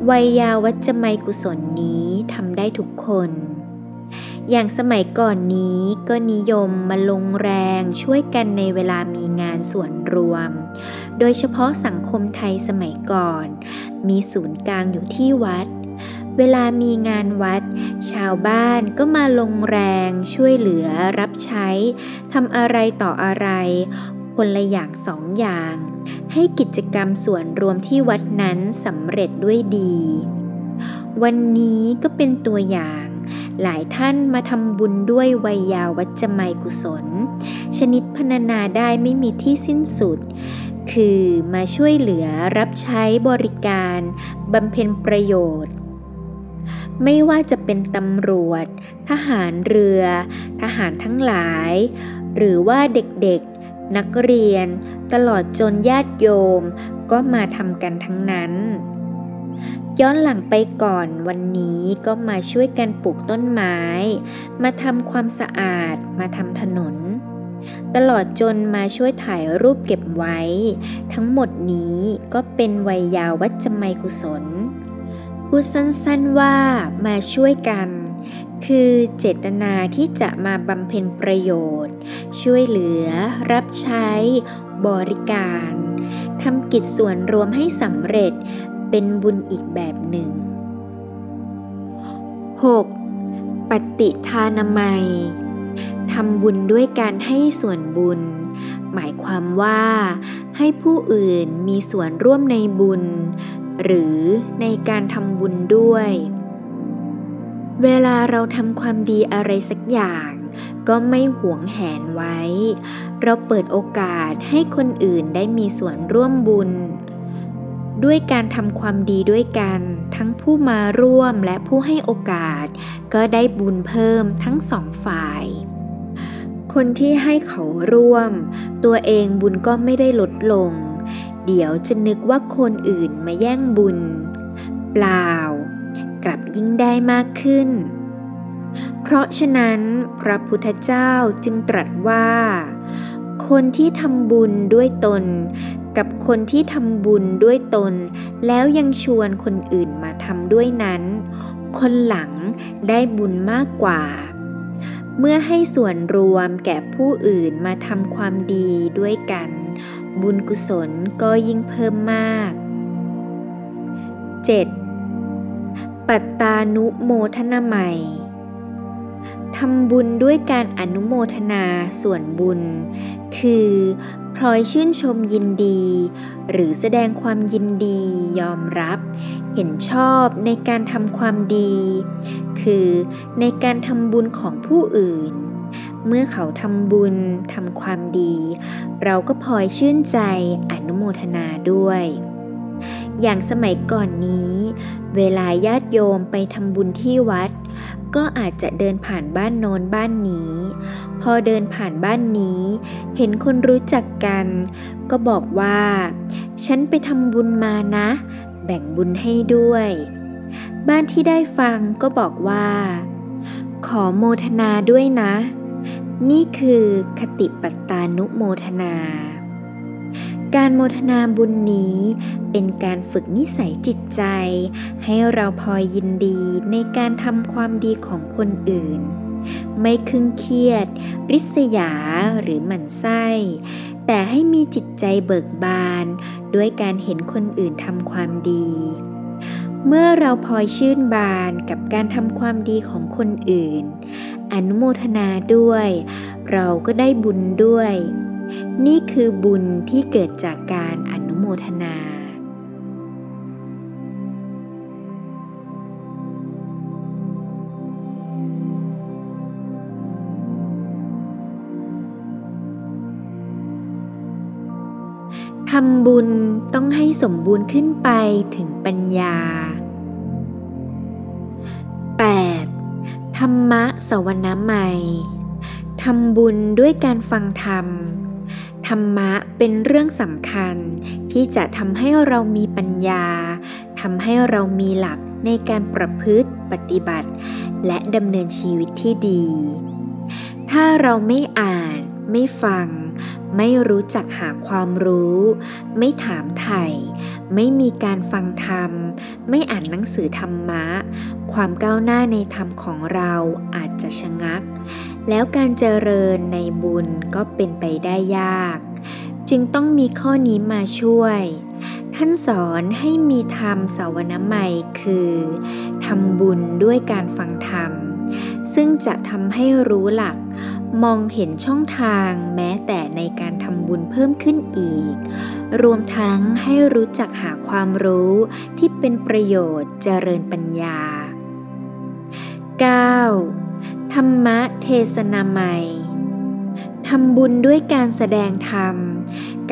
วัยยาวัจจะไมกุศลนี้ทำได้ทุกคน อย่างสมัยก่อนนี้ก็นิยมมาลงแรงช่วยกันในเวลามีงานส่วนรวม โดยเฉพาะสังคมไทยสมัยก่อน มีศูนย์กลางอยู่ที่วัด เวลามีงานวัด ชาวบ้านก็มาลงแรงช่วยเหลือรับใช้ทำอะไรต่ออะไร คนละอย่างสองอย่าง ให้กิจกรรมส่วนรวมที่วัดนั้นสำเร็จด้วยดี วันนี้ก็เป็นตัวอย่าง หลายท่านมาทำบุญด้วยวัยยาวัจไมกุศล ชนิดพรรณนาได้ไม่มีที่สิ้นสุดคือมาช่วยเหลือรับใช้บริการบำเพ็ญประโยชน์ ไม่ว่าจะเป็นตำรวจ ทหารเรือ ทหารทั้งหลาย หรือว่าเด็กๆ นักเรียน ตลอดจนญาติโยม ก็มาทำกันทั้งนั้น ย้อนหลังไปก่อนวันนี้ก็มาช่วยกันปลูกต้นไม้ มาทำความสะอาด มาทำถนนตลอดจนมาช่วยถ่ายรูปเก็บไว้ ทั้งหมดนี้ก็เป็นวัยยาวัจไมยกุศล พูดสั้นๆว่ามาช่วยกัน คือเจตนาที่จะมาบำเพ็ญประโยชน์ ช่วยเหลือ รับใช้ บริการทำกิจส่วนรวมให้สำเร็จเป็นบุญอีกแบบหนึ่ง 6. ปฏิทานามัยทำบุญด้วยการให้ส่วนบุญ หมายความว่าให้ผู้อื่นมีส่วนร่วมในบุญ หรือในการทำบุญด้วย เวลาเราทำความดีอะไรสักอย่าง ก็ไม่หวงแหนไว้ เราเปิดโอกาสให้คนอื่นได้มีส่วนร่วมบุญ ด้วยการทำความดีด้วยกัน ทั้งผู้มาร่วมและผู้ให้โอกาส ก็ได้บุญเพิ่มทั้งสองฝ่ายคนที่ให้เขาร่วม ตัวเองบุญก็ไม่ได้ลดลง เดี๋ยวจะนึกว่าคนอื่นมาแย่งบุญ เปล่า กลับยิ่งได้มากขึ้น เพราะฉะนั้นพระพุทธเจ้าจึงตรัสว่า คนที่ทำบุญด้วยตน กับคนที่ทำบุญด้วยตน แล้วยังชวนคนอื่นมาทำด้วยนั้น คนหลังได้บุญมากกว่าเมื่อให้ส่วนรวมแก่ผู้อื่นมาทำความดีด้วยกัน บุญกุศลก็ยิ่งเพิ่มมาก 7. ปัตตานุโมทนาใหม่ทำบุญด้วยการอนุโมทนาส่วนบุญ คือพลอยชื่นชมยินดี หรือแสดงความยินดียอมรับ เห็นชอบในการทำความดี คือในการทำบุญของผู้อื่น เมื่อเขาทำบุญทำความดี เราก็พลอยชื่นใจอนุโมทนาด้วย อย่างสมัยก่อนนี้ เวลาญาติโยมไปทำบุญที่วัด ก็อาจจะเดินผ่านบ้านโน้นบ้านนี้ พอเดินผ่านบ้านนี้ เห็นคนรู้จักกัน ก็บอกว่า ฉันไปทำบุญมานะ แบ่งบุญให้ด้วย บ้านที่ได้ฟังก็บอกว่าขอโมทนาด้วยนะ นี่คือคติปัตตานุโมทนา การโมทนาบุญนี้เป็นการฝึกนิสัยจิตใจ ให้เราพอยินดีในการทำความดีของคนอื่น ไม่คึงเครียด ริษยาหรือหมั่นไส้ แต่ให้มีจิตใจเบิกบาน ด้วยการเห็นคนอื่นทำความดีเมื่อเราพลอยชื่นบานกับการทำความดีของคนอื่น อนุโมทนาด้วย เราก็ได้บุญด้วย นี่คือบุญที่เกิดจากการอนุโมทนาทำบุญต้องให้สมบูรณ์ขึ้นไปถึงปัญญา ธรรมะสวนาใหม่ทำบุญด้วยการฟังธรรม ธรรมะเป็นเรื่องสำคัญที่จะทำให้เรามีปัญญาทำให้เรามีหลักในการประพฤติปฏิบัติ และดำเนินชีวิตที่ดี ถ้าเราไม่อ่าน ไม่ฟัง ไม่รู้จักหาความรู้ ไม่ถามไถ่ไม่มีการฟังธรรม ไม่อ่านหนังสือธรรมะ ความก้าวหน้าในธรรมของเราอาจจะชะงัก แล้วการเจริญในบุญก็เป็นไปได้ยาก จึงต้องมีข้อนี้มาช่วย ท่านสอนให้มีธรรมสาวนาใหม่คือทำบุญด้วยการฟังธรรม ซึ่งจะทำให้รู้หลักมองเห็นช่องทางแม้แต่ในการทำบุญเพิ่มขึ้นอีก รวมทั้งให้รู้จักหาความรู้ที่เป็นประโยชน์เจริญปัญญา 9. ธรรมะเทศนาใหม่ทำบุญด้วยการแสดงธรรม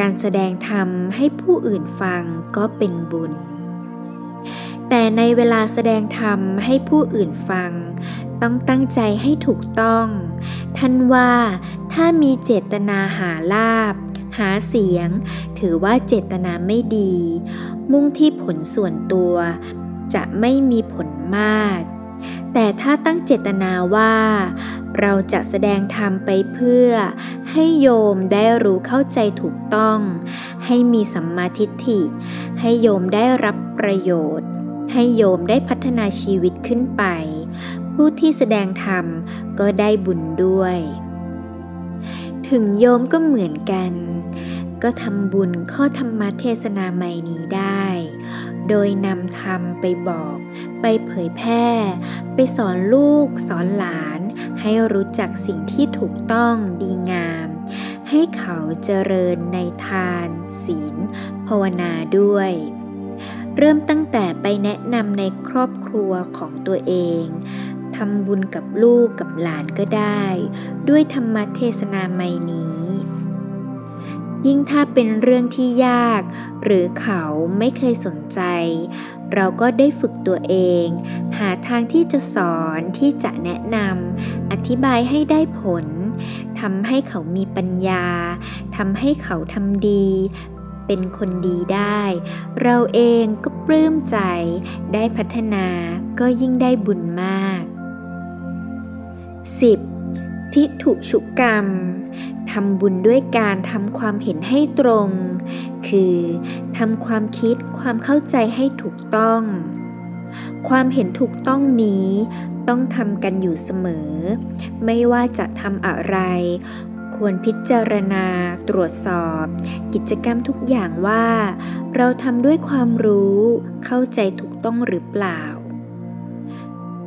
การแสดงธรรมให้ผู้อื่นฟังก็เป็นบุญ แต่ในเวลาแสดงธรรมให้ผู้อื่นฟัง ต้องตั้งใจให้ถูกต้อง ท่านว่าถ้ามีเจตนาหาลาบ หาเสียง ถือว่าเจตนาไม่ดี มุ่งที่ผลส่วนตัว จะไม่มีผลมาก แต่ถ้าตั้งเจตนาว่า เราจะแสดงธรรมไปเพื่อ ให้โยมได้รู้เข้าใจถูกต้อง ให้มีสัมมาทิฏฐิ ให้โยมได้รับประโยชน์ ให้โยมได้พัฒนาชีวิตขึ้นไป ผู้ที่แสดงธรรมก็ได้บุญด้วย ถึงโยมก็เหมือนกัน ก็ทำบุญข้อธรรมเทศนาใหม่นี้ได้ โดยนำธรรมไปบอก ไปเผยแพร่ ไปสอนลูก สอนหลาน ให้รู้จักสิ่งที่ถูกต้องดีงาม ให้เขาเจริญในทาน ศีล ภาวนาด้วย เริ่มตั้งแต่ไปแนะนำในครอบครัวของตัวเองทำบุญกับลูกกับหลานก็ได้ ด้วยธรรมเทศนาใหม่นี้ ยิ่งถ้าเป็นเรื่องที่ยาก หรือเขาไม่เคยสนใจ เราก็ได้ฝึกตัวเอง หาทางที่จะสอนที่จะแนะนำอธิบายให้ได้ผลทำให้เขามีปัญญาทำให้เขาทำดี เป็นคนดีได้ เราเองก็ปลื้มใจ ได้พัฒนาก็ยิ่งได้บุญมาก 10. ทิฏฐุชุกรรม ทำบุญด้วยการทำความเห็นให้ตรง คือทำความคิดความเข้าใจให้ถูกต้อง ความเห็นถูกต้องนี้ต้องทำกันอยู่เสมอ ไม่ว่าจะทำอะไร ควรพิจารณา ตรวจสอบ กิจกรรมทุกอย่างว่า เราทำด้วยความรู้ เข้าใจถูกต้องหรือเปล่า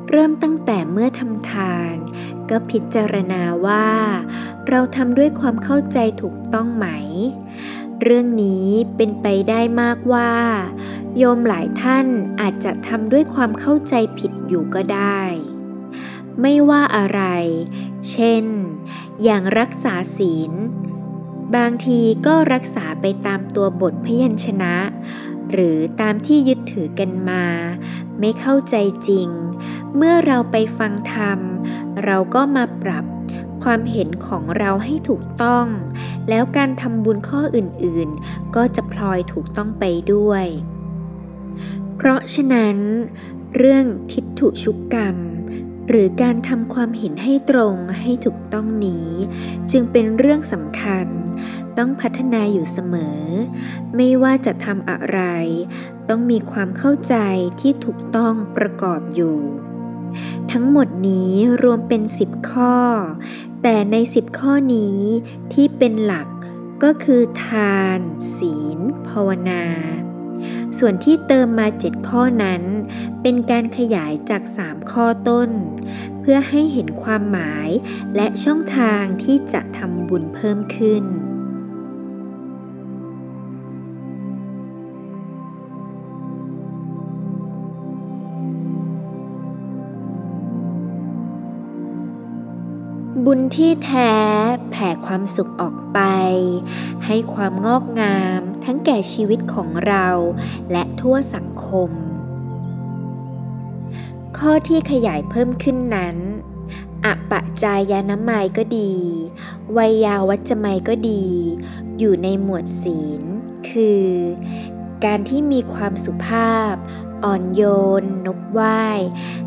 เริ่มตั้งแต่เมื่อทำทาน ก็พิจารณาว่า เราทำด้วยความเข้าใจถูกต้องไหม เรื่องนี้เป็นไปได้มากว่า โยมหลายท่านอาจจะทำด้วยความเข้าใจผิดอยู่ก็ได้ ไม่ว่าอะไร เช่น อย่างรักษาศีล บางทีก็รักษาไปตามตัวบทพยัญชนะ หรือตามที่ยึดถือกันมา ไม่เข้าใจจริง เมื่อเราไปฟังธรรม เราก็มาปรับความเห็นของเราให้ถูกต้อง แล้วการทำบุญข้ออื่นๆ ก็จะพลอยถูกต้องไปด้วย เพราะฉะนั้น เรื่องทิฏฐุชุกกรรม หรือการทำความเห็นให้ตรงให้ถูกต้องนี้ จึงเป็นเรื่องสำคัญ ต้องพัฒนาอยู่เสมอ ไม่ว่าจะทำอะไร ต้องมีความเข้าใจที่ถูกต้องประกอบอยู่ ทั้งหมดนี้รวมเป็นสิบข้อ แต่ในสิบข้อนี้ที่เป็นหลักก็คือทาน ศีล ภาวนา ส่วนที่เติมมาเจ็ดข้อนั้น เป็นการขยายจากสามข้อต้น เพื่อให้เห็นความหมายและช่องทางที่จะทำบุญเพิ่มขึ้น บุญที่แท้แผ่ความสุขออกไป ให้ความงอกงามทั้งแก่ชีวิตของเราและทั่วสังคม ข้อที่ขยายเพิ่มขึ้นนั้นอปะจายานามัยก็ดี วัยาวัจจะไมยก็ดี อยู่ในหมวดศีล คือ การที่มีความสุภาพ อ่อนโยน นบไหว้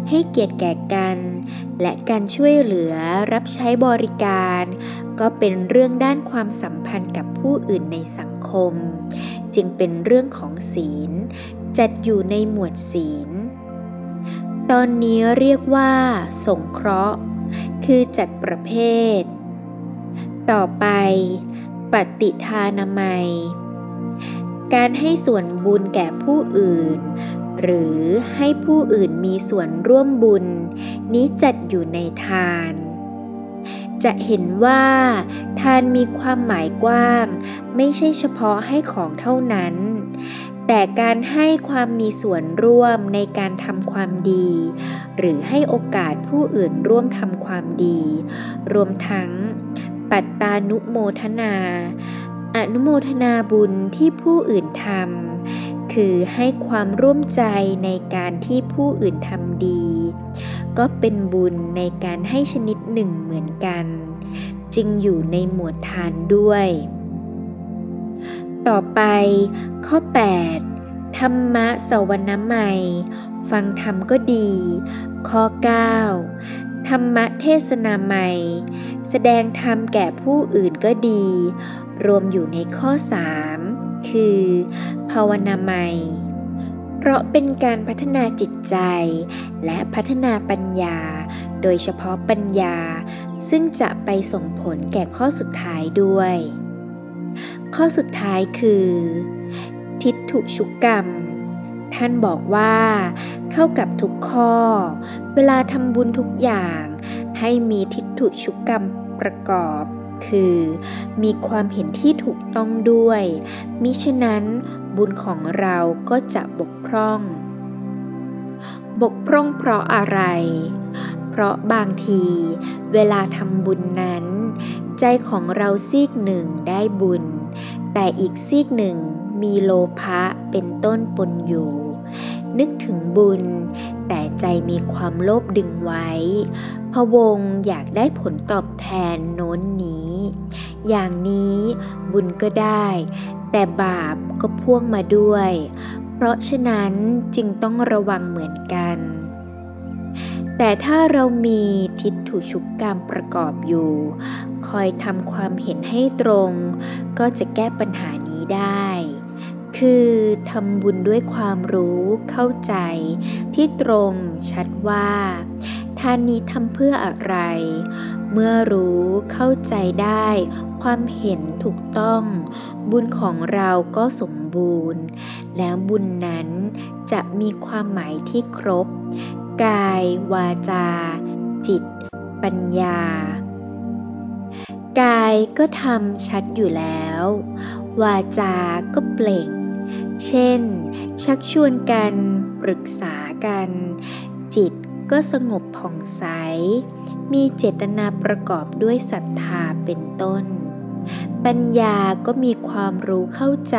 ให้เกียรติแก่กัน และการช่วยเหลือรับใช้บริการ ก็เป็นเรื่องด้านความสัมพันธ์กับผู้อื่นในสังคม จึงเป็นเรื่องของศีล จัดอยู่ในหมวดศีล ตอนนี้เรียกว่าสงเคราะห์ คือจัดประเภท ต่อไป ปฏิทานามัยการให้ส่วนบุญแก่ผู้อื่น หรือให้ผู้อื่นมีส่วนร่วมบุญ นี้จัดอยู่ในทาน จะเห็นว่า ทานมีความหมายกว้าง ไม่ใช่เฉพาะให้ของเท่านั้น แต่การให้ความมีส่วนร่วมในการทำความดี หรือให้โอกาสผู้อื่นร่วมทำความดี รวมทั้ง ปัตตานุโมทนา อนุโมทนาบุญที่ผู้อื่นทำ คือให้ความร่วมใจในการที่ผู้อื่นทำดี ก็เป็นบุญในการให้ชนิดหนึ่งเหมือนกัน จึงอยู่ในหมวดทานด้วย ต่อไป ข้อ 8 ธรรมะสวนามัยฟังธรรมก็ดี ข้อ 9 ธรรมะเทศนาใหม่ แสดงธรรมแก่ผู้อื่นก็ดี รวมอยู่ในข้อ 3 คือ ภาวนาใหม่เพราะเป็นการพัฒนาจิตใจ และพัฒนาปัญญา โดยเฉพาะปัญญา ซึ่งจะไปส่งผลแก่ข้อสุดท้ายด้วย ข้อสุดท้ายคือ ทิฏฐุชุกกรรม ท่านบอกว่า เข้ากับทุกข้อ เวลาทำบุญทุกอย่าง ให้มีทิฏฐุชุกกรรมประกอบ คือ มีความเห็นที่ถูกต้องด้วย มิฉะนั้นบุญของเราก็จะบกพร่อง บกพร่องเพราะอะไร เพราะบางที เวลาทำบุญนั้น ใจของเราซีกหนึ่งได้บุญ แต่อีกซีกหนึ่งมีโลภะเป็นต้นปนอยู่ นึกถึงบุญ แต่ใจมีความโลภดึงไว้ วงอยากได้ผลตอบแทนโน้นนี้ อย่างนี้บุญก็ได้ แต่บาปก็พ่วงมาด้วย เพราะฉะนั้นจึงต้องระวังเหมือนกัน แต่ถ้าเรามีทิฏฐุชุกกรรมประกอบอยู่ คอยทำความเห็นให้ตรง ก็จะแก้ปัญหานี้ได้คือทำบุญด้วยความรู้เข้าใจที่ตรงชัดว่า ทานนี้ทำเพื่ออะไร เมื่อรู้เข้าใจได้ ความเห็นถูกต้อง บุญของเราก็สมบูรณ์ แล้วบุญนั้นจะมีความหมายที่ครบ กาย วาจา จิต ปัญญา กายก็ทำชัดอยู่แล้ว วาจาก็เปล่ง เช่น ชักชวนกัน ปรึกษากัน จิต ก็สงบผ่องใส มีเจตนาประกอบด้วยศรัทธาเป็นต้น ปัญญาก็มีความรู้เข้าใจ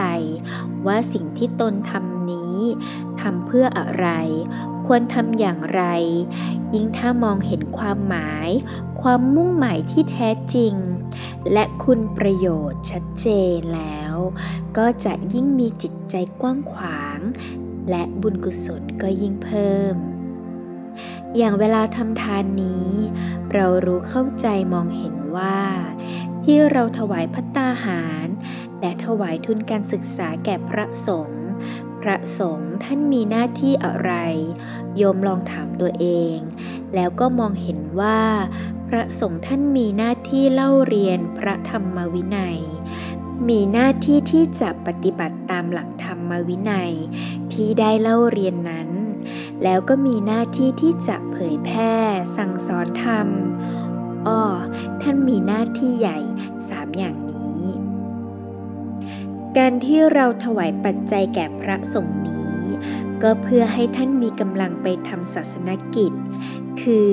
ว่าสิ่งที่ตนทำนี้ทำเพื่ออะไร ควรทำอย่างไร ยิ่งถ้ามองเห็นความหมาย ความมุ่งหมายที่แท้จริง และคุณประโยชน์ชัดเจนแล้ว ก็จะยิ่งมีจิตใจกว้างขวาง และบุญกุศลก็ยิ่งเพิ่ม อย่างเวลาทำทานนี้ เรารู้เข้าใจมองเห็นว่า ที่เราถวายพัตตาหาร และถวายทุนการศึกษาแก่พระสงฆ์พระสงฆ์ท่านมีหน้าที่อะไร โยมลองถามตัวเอง แล้วก็มองเห็นว่า พระสงฆ์ท่านมีหน้าที่เล่าเรียนพระธรรมวินัย มีหน้าที่ที่จะปฏิบัติตามหลักธรรมวินัย ที่ได้เล่าเรียนนั้น แล้วก็มีหน้าที่ที่จะเผยแพร่ สั่งสอนธรรม อ้อ ท่านมีหน้าที่ใหญ่สามอย่างนี้ การที่เราถวายปัจจัยแก่พระสงฆ์นี้ ก็เพื่อให้ท่านมีกำลังไปทำศาสนกิจ คือ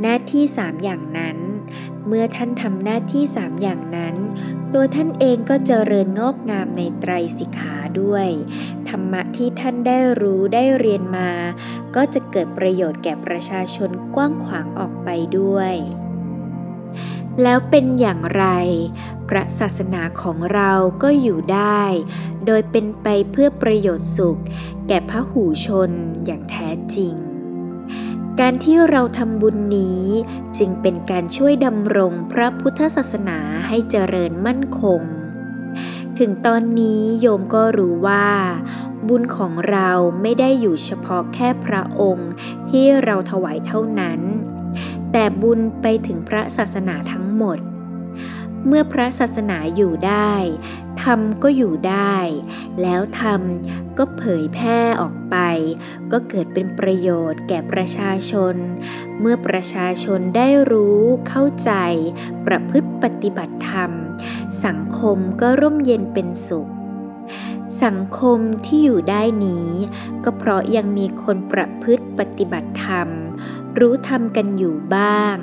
หน้าที่สามอย่างนั้น เมื่อท่านทำหน้าที่สามอย่างนั้น ตัวท่านเองก็เจริญงอกงามในไตรสิกขาด้วย ธรรมะที่ท่านได้รู้ได้เรียนมา ก็จะเกิดประโยชน์แก่ประชาชนกว้างขวางออกไปด้วย แล้วเป็นอย่างไร พระศาสนาของเราก็อยู่ได้ โดยเป็นไปเพื่อประโยชน์สุข แก่พระหูชนอย่างแท้จริง การที่เราทำบุญนี้จึงเป็นการช่วยดำรงพระพุทธศาสนาให้เจริญมั่นคง ถึงตอนนี้โยมก็รู้ว่า บุญของเราไม่ได้อยู่เฉพาะแค่พระองค์ที่เราถวายเท่านั้น แต่บุญไปถึงพระศาสนาทั้งหมด เมื่อพระศาสนาอยู่ได้ธรรมก็อยู่ได้ แล้วธรรมก็เผยแพร่ออกไป ก็เกิดเป็นประโยชน์แก่ประชาชน เมื่อประชาชนได้รู้เข้าใจ ประพฤติปฏิบัติธรรม สังคมก็ร่มเย็นเป็นสุข สังคมที่อยู่ได้นี้ ก็เพราะยังมีคนประพฤติปฏิบัติธรรม รู้ธรรมกันอยู่บ้าง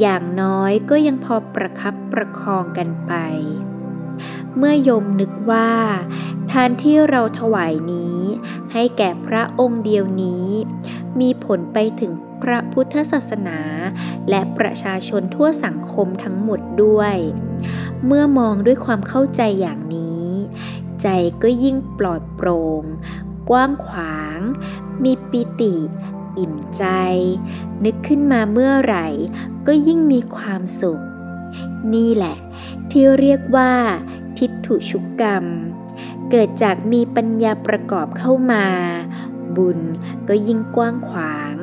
อย่างน้อยก็ยังพอประคับประคองกันไป เมื่อยมนึกว่าทานที่เราถวายนี้ ให้แก่พระองค์เดียวนี้ มีผลไปถึงพระพุทธศาสนา และประชาชนทั่วสังคมทั้งหมดด้วย เมื่อมองด้วยความเข้าใจอย่างนี้ ใจก็ยิ่งปลอดโปร่ง กว้างขวาง มีปิติ อิ่มใจ นึกขึ้นมาเมื่อไหร่ ก็ยิ่งมีความสุข นี่แหละ ที่เรียกว่า ทิฏฐุชุกกรรม เกิดจากมีปัญญาประกอบเข้ามา บุญก็ยิ่งกว้างขวาง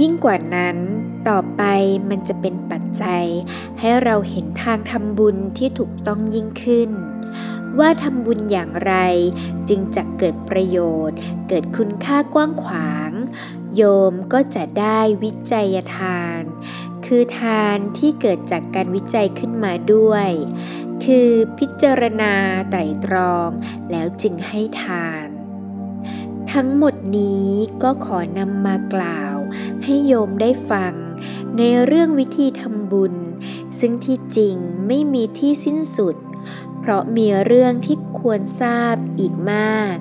ยิ่งกว่านั้น ต่อไปมันจะเป็นปัจจัย ให้เราเห็นทางทำบุญที่ถูกต้องยิ่งขึ้นว่าทำบุญอย่างไรจึงจะเกิดประโยชน์ เกิดคุณค่ากว้างขวาง โยมก็จะได้วิจัยทาน คือทานที่เกิดจากการวิจัยขึ้นมาด้วย คือพิจารณาไตรตรองแล้วจึงให้ทาน ทั้งหมดนี้ก็ขอนำมากล่าว ให้โยมได้ฟัง ในเรื่องวิธีทำบุญ ซึ่งที่จริงไม่มีที่สิ้นสุด เพราะมีเรื่องที่ควรทราบอีกมาก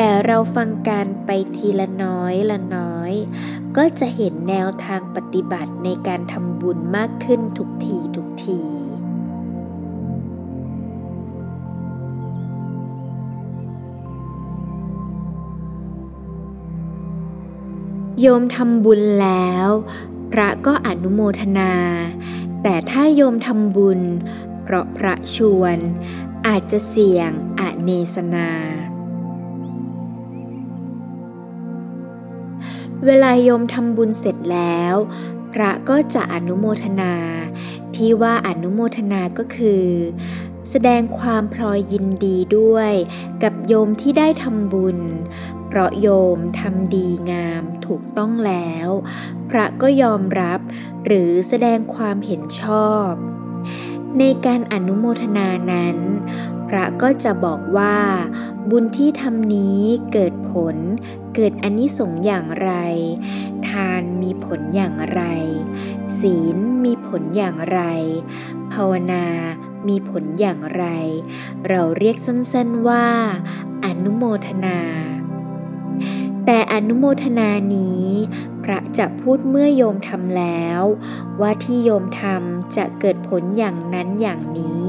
แต่เราฟังการไปทีละน้อยละน้อย ก็จะเห็นแนวทางปฏิบัติในการทำบุญมากขึ้นทุกทีทุกทีโยมทำบุญแล้ว พระก็อนุโมทนา แต่ถ้าโยมทำบุญ เพราะพระชวน อาจจะเสี่ยงอเนสนา เวลาโยมทำบุญเสร็จแล้ว พระก็จะอนุโมทนา ที่ว่าอนุโมทนาก็คือ แสดงความพลอยยินดีด้วย กับโยมที่ได้ทำบุญ เพราะโยมทำดีงามถูกต้องแล้ว พระก็ยอมรับหรือแสดงความเห็นชอบ ในการอนุโมทนานั้น พระก็จะบอกว่า บุญที่ทำนี้เกิดผล เกิดอนนิสงส์อย่างไร ทานมีผลอย่างไร ศีลมีผลอย่างไร ภาวนามีผลอย่างไร เราเรียกสั้นๆว่า อนุโมทนา แต่อนุโมทนานี้พระจะพูดเมื่อโยมทำแล้ว ว่าที่โยมทำจะเกิดผลอย่างนั้นอย่างนี้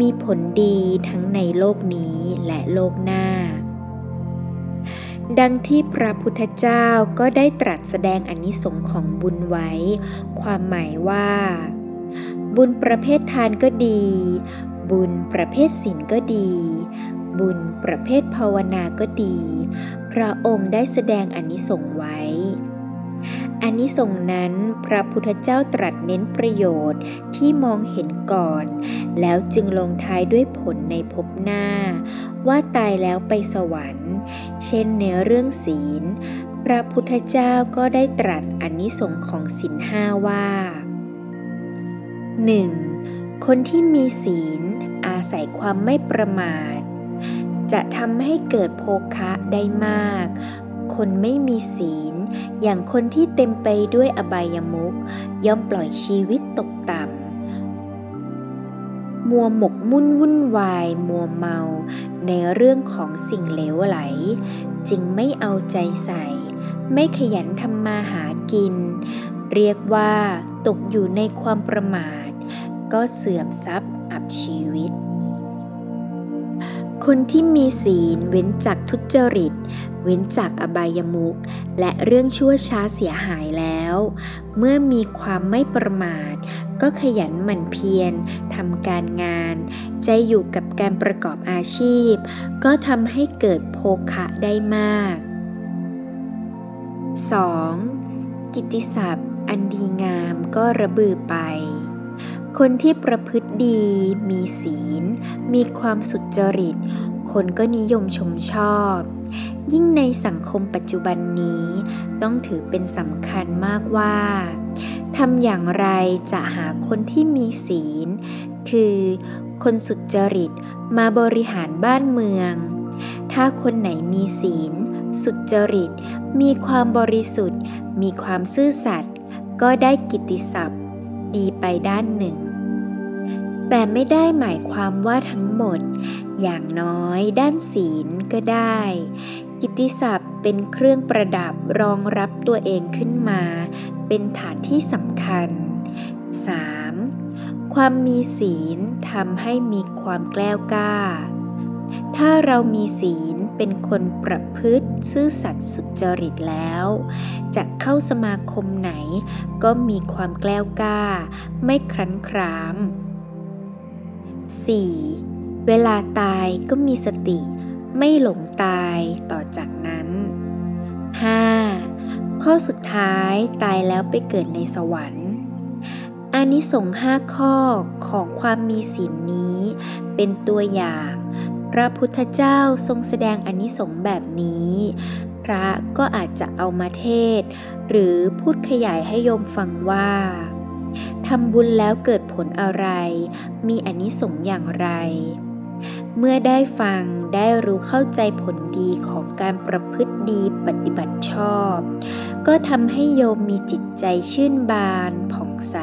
มีผลดีทั้งในโลกนี้และโลกหน้า ดังที่พระพุทธเจ้าก็ได้ตรัสแสดงอนิสงค์ของบุญไว้ ความหมายว่า บุญประเภททานก็ดี บุญประเภทศีลก็ดี บุญประเภทภาวนาก็ดี พระองค์ได้แสดงอนิสงส์ไว้ อานิสงส์นั้นพระพุทธเจ้าตรัสเน้นประโยชน์ที่มองเห็นก่อน แล้วจึงลงท้ายด้วยผลในภพหน้า ว่าตายแล้วไปสวรรค์ เช่นในเรื่องศีล พระพุทธเจ้าก็ได้ตรัสอนิสงส์ของศีลห้าว่า 1. คนที่มีศีลอาศัยความไม่ประมาท จะทำให้เกิดโภคะได้มาก คนไม่มีศีล อย่างคนที่เต็มไปด้วยอบายมุขย่อมปล่อยชีวิตตกต่ำ มัวหมกมุ่นวุ่นวาย มัวเมา ในเรื่องของสิ่งเหลวไหล จึงไม่เอาใจใส่ ไม่ขยันทำมาหากิน เรียกว่าตกอยู่ในความประมาท ก็เสื่อมทรัพย์อับชีวิต คนที่มีศีลเว้นจากทุจริต เว้นจากอบายมุขและเรื่องชั่วช้าเสียหายแล้ว เมื่อมีความไม่ประมาท ก็ขยันหมั่นเพียรทำการงาน ใจอยู่กับการประกอบอาชีพ ก็ทำให้เกิดโภคะได้มาก 2. กิตติศัพท์ อันดีงามก็ระบือไป คนที่ประพฤติดี มีศีล มีความสุจริต คนก็นิยมชมชอบ ยิ่งในสังคมปัจจุบันนี้ ต้องถือเป็นสำคัญมากว่าทำอย่างไรจะหาคนที่มีศีล คือคนสุจริตมาบริหารบ้านเมือง ถ้าคนไหนมีศีล สุจริต มีความบริสุทธิ์ มีความซื่อสัตย์ก็ได้กิตติศัพท์ ดีไปด้านหนึ่ง แต่ไม่ได้หมายความว่าทั้งหมด อย่างน้อยด้านศีลก็ได้ กิตติศัพท์เป็นเครื่องประดับรองรับตัวเองขึ้นมา เป็นฐานที่สำคัญ 3. ความมีศีลทำให้มีความแกล้วกล้า ถ้าเรามีศีลเป็นคนประพฤติซื่อสัตย์สุจริตแล้ว จะเข้าสมาคมไหน ก็มีความแกล้วกล้า ไม่ครั้นคราม 4. เวลาตายก็มีสติ ไม่หลงตายต่อจากนั้น 5. ข้อสุดท้ายตายแล้วไปเกิดในสวรรค์อานิสงส์ห้าข้อของความมีศีลนี้ เป็นตัวอย่าง พระพุทธเจ้าทรงแสดงอานิสงส์แบบนี้ พระก็อาจจะเอามาเทศ หรือพูดขยายให้โยมฟังว่าทำบุญแล้วเกิดผลอะไร มีอานิสงส์อย่างไร เมื่อได้ฟังได้รู้เข้าใจผลดีของการประพฤติดีปฏิบัติชอบ ก็ทำให้โยมมีจิตใจชื่นบานผ่องใส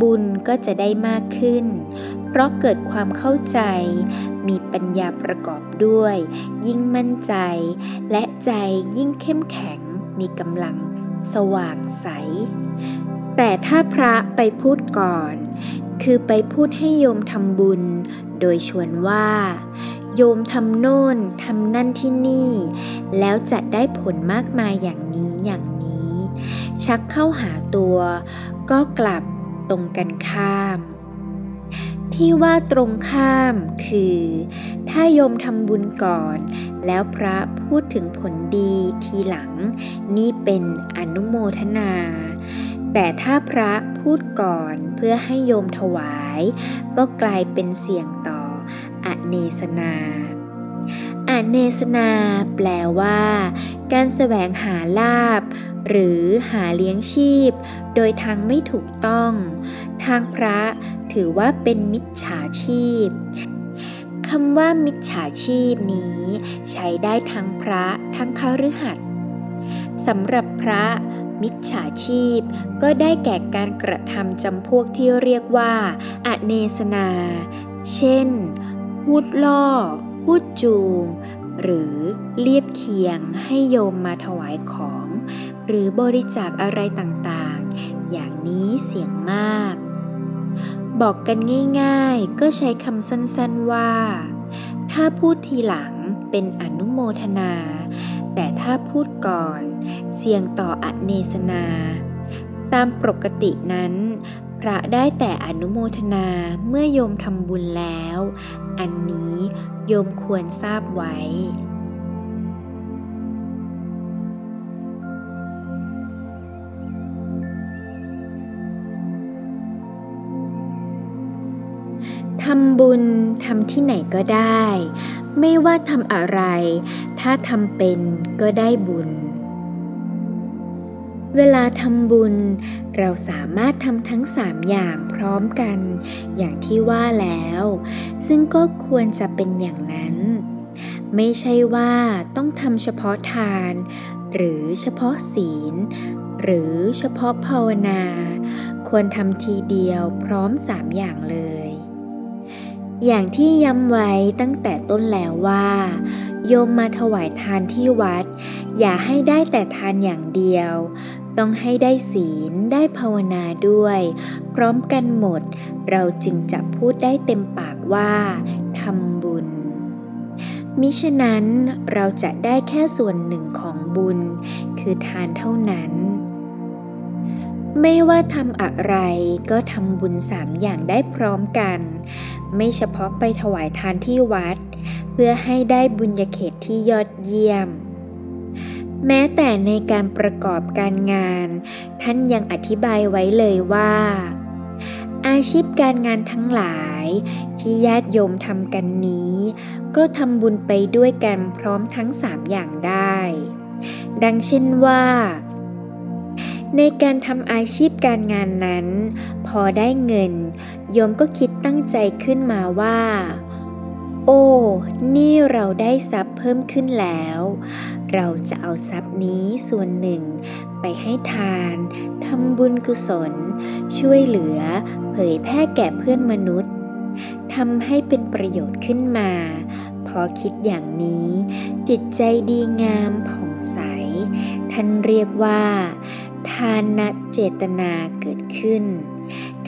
บุญก็จะได้มากขึ้น เพราะเกิดความเข้าใจ มีปัญญาประกอบด้วย ยิ่งมั่นใจ และใจยิ่งเข้มแข็ง มีกำลัง สว่างใส แต่ถ้าพระไปพูดก่อน คือไปพูดให้โยมทำบุญ โดยชวนว่าโโยมทำโน่นทำนั่นที่นี่ แล้วจะได้ผลมากมายอย่างนี้อย่างนี้ ชักเข้าหาตัว ก็กลับตรงกันข้าม ที่ว่าตรงข้ามคือ ถ้าโยมทำบุญก่อน แล้วพระพูดถึงผลดีทีหลัง นี่เป็นอนุโมทนา แต่ถ้าพระพูดก่อนเพื่อให้โยมถวาย ก็กลายเป็นเสี่ยงต่ออเนสนาอเนสนาแปลว่า การแสวงหาลาบ หรือหาเลี้ยงชีพ โดยทางไม่ถูกต้อง ทางพระ ถือว่าเป็นมิจฉาชีพคำว่ามิจฉาชีพนี้ ใช้ได้ทั้งพระทั้งคฤหัสถ์สำหรับพระมิจฉาชีพก็ได้แก่การกระทำจำพวกที่เรียกว่าอเนสนา เช่น พูดล่อ พูดจูง หรือเลียบเคียงให้โยมมาถวายของ หรือบริจาคอะไรต่างๆ อย่างนี้เสียงมาก บอกกันง่ายๆ ก็ใช้คำสั้นๆว่า ถ้าพูดทีหลังเป็นอนุโมทนา แต่ถ้าพูดก่อน เสี่ยงต่ออเนสนา ตามปกตินั้น พระได้แต่อนุโมทนาเมื่อโยมทำบุญแล้ว อันนี้โยมควรทราบไว้ำบุญทำที่ไหนก็ได้ ไม่ว่าทำอะไร ถ้าทำเป็นก็ได้บุญ เวลาทำบุญ เราสามารถทำทั้งสามอย่างพร้อมกัน อย่างที่ว่าแล้ว ซึ่งก็ควรจะเป็นอย่างนั้น ไม่ใช่ว่าต้องทำเฉพาะทาน หรือเฉพาะศีล หรือเฉพาะภาวนา ควรทำทีเดียวพร้อมสามอย่างเลย อย่างที่ย้ำไว้ตั้งแต่ต้นแล้วว่า โยมมาถวายทานที่วัด อย่าให้ได้แต่ทานอย่างเดียว ต้องให้ได้ศีลได้ภาวนาด้วย พร้อมกันหมด เราจึงจะพูดได้เต็มปากว่าทำบุญ มิฉะนั้นเราจะได้แค่ส่วนหนึ่งของบุญ คือทานเท่านั้นไม่ว่าทำอะไรก็ทำบุญสามอย่างได้พร้อมกัน ไม่เฉพาะไปถวายทานที่วัด เพื่อให้ได้บุญญาเขตที่ยอดเยี่ยม แม้แต่ในการประกอบการงาน ท่านยังอธิบายไว้เลยว่า อาชีพการงานทั้งหลายที่ญาติโยมทำกันนี้ ก็ทำบุญไปด้วยกันพร้อมทั้งสามอย่างได้ ดังเช่นว่า ในการทำอาชีพการงานนั้น พอได้เงิน โยมก็คิดตั้งใจขึ้นมาว่า โอ้ นี่เราได้ทรัพย์เพิ่มขึ้นแล้ว เราจะเอาทรัพย์นี้ส่วนหนึ่ง ไปให้ทานทำบุญกุศล ช่วยเหลือ เผยแพร่แก่เพื่อนมนุษย์ทำให้เป็นประโยชน์ขึ้นมา พอคิดอย่างนี้ จิตใจดีงามผ่องใส ท่านเรียกว่าานนเจตนาเกิดขึ้น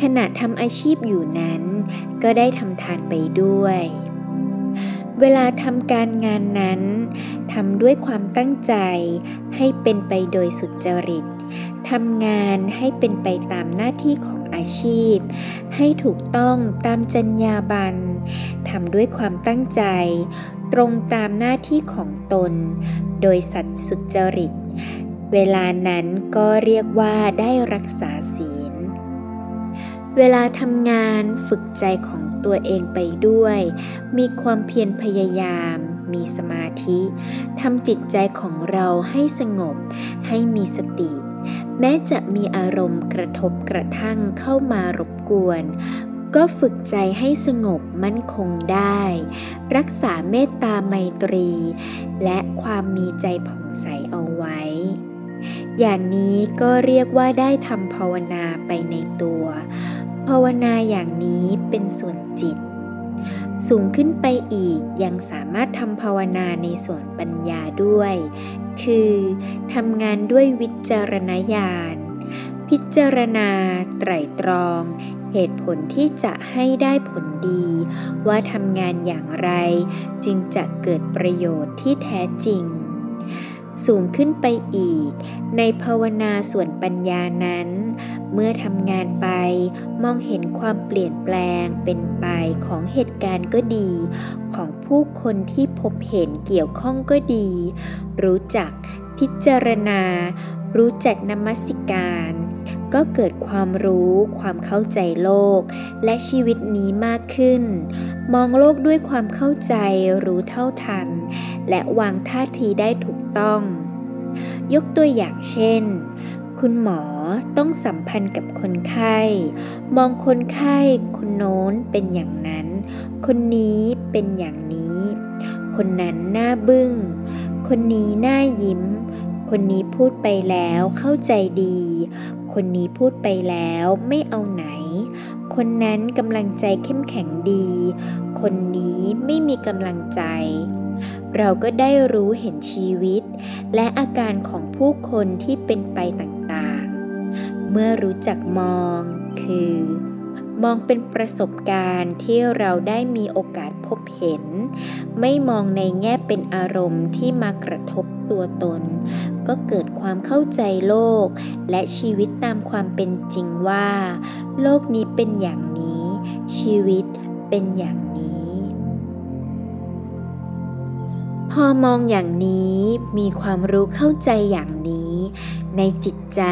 ขณะทำอาชีพอยู่นั้น ก็ได้ทำทานไปด้วย เวลาทำการงานนั้นทำด้วยความตั้งใจให้เป็นไปโดยสุจริตทำงานให้เป็นไปตามหน้าที่ของอาชีพ ให้ถูกต้องตามจรรยาบรรณทำด้วยความตั้งใจ ตรงตามหน้าที่ของตน โดยสัตย์สุจริต เวลานั้นก็เรียกว่าได้รักษาศีล เวลาทำงานฝึกใจของตัวเองไปด้วย มีความเพียรพยายาม มีสมาธิทำจิตใจของเราให้สงบ ให้มีสติ แม้จะมีอารมณ์กระทบกระทั่งเข้ามารบกวน ก็ฝึกใจให้สงบมั่นคงได้ รักษาเมตตาไมตรี และความมีใจผ่องใสเอาไว้ อย่างนี้ก็เรียกว่าได้ทำภาวนาไปในตัว ภาวนาอย่างนี้เป็นส่วนจิต สูงขึ้นไปอีกยังสามารถทำภาวนาในส่วนปัญญาด้วย คือทำงานด้วยวิจารณญาณ พิจารณา ไตรตรอง เหตุผลที่จะให้ได้ผลดี ว่าทำงานอย่างไร จึงจะเกิดประโยชน์ที่แท้จริง สูงขึ้นไปอีก ในภาวนาส่วนปัญญานั้น เมื่อทำงานไปมองเห็นความเปลี่ยนแปลงเป็นไปของเหตุการณ์ก็ดี ของผู้คนที่พบเห็นเกี่ยวข้องก็ดี รู้จักพิจารณา รู้จักนมัสการ ก็เกิดความรู้ความเข้าใจโลก และชีวิตนี้มากขึ้น มองโลกด้วยความเข้าใจรู้เท่าทัน และวางท่าทีได้ถูก ต้อง ยกตัวอย่างเช่น คุณหมอต้องสัมพันธ์กับคนไข้ มองคนไข้คนโน้นเป็นอย่างนั้น คนนี้เป็นอย่างนี้ คนนั้นหน้าบึง้ง คนนี้หน้ายิ้ม คนนี้พูดไปแล้วเข้าใจดี คนนี้พูดไปแล้วไม่เอาไหน คนนั้นกำลังใจเข้มแข็งดี คนนี้ไม่มีกำลังใจ เราก็ได้รู้เห็นชีวิต และอาการของผู้คนที่เป็นไปต่างๆ เมื่อรู้จักมอง คือ มองเป็นประสบการณ์ที่เราได้มีโอกาสพบเห็น ไม่มองในแง่เป็นอารมณ์ที่มากระทบตัวตน ก็เกิดความเข้าใจโลก และชีวิตตามความเป็นจริงว่า โลกนี้เป็นอย่างนี้ ชีวิตเป็นอย่าง พอมองอย่างนี้มีความรู้เข้าใจอย่างนี้ ในจิตใจ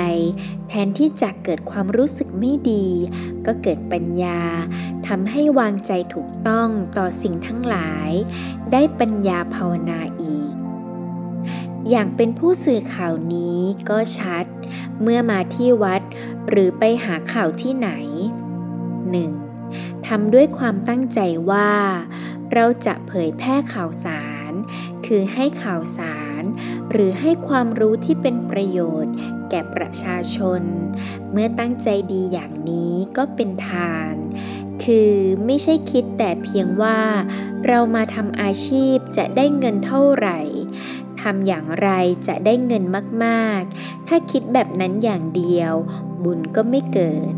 แทนที่จะเกิดความรู้สึกไม่ดี ก็เกิดปัญญาทำให้วางใจถูกต้องต่อสิ่งทั้งหลาย ได้ปัญญาภาวนาอีก อย่างเป็นผู้สื่อข่าวนี้ก็ชัด เมื่อมาที่วัดหรือไปหาข่าวที่ไหน 1. ทำด้วยความตั้งใจว่า เราจะเผยแพร่ข่าวสาร คือให้ข่าวสาร หรือให้ความรู้ที่เป็นประโยชน์ แก่ประชาชน เมื่อตั้งใจดีอย่างนี้ก็เป็นทาน คือไม่ใช่คิดแต่เพียงว่า เรามาทำอาชีพจะได้เงินเท่าไหร่ทำอย่างไรจะได้เงินมาก ๆ ถ้าคิดแบบนั้นอย่างเดียว บุญก็ไม่เกิด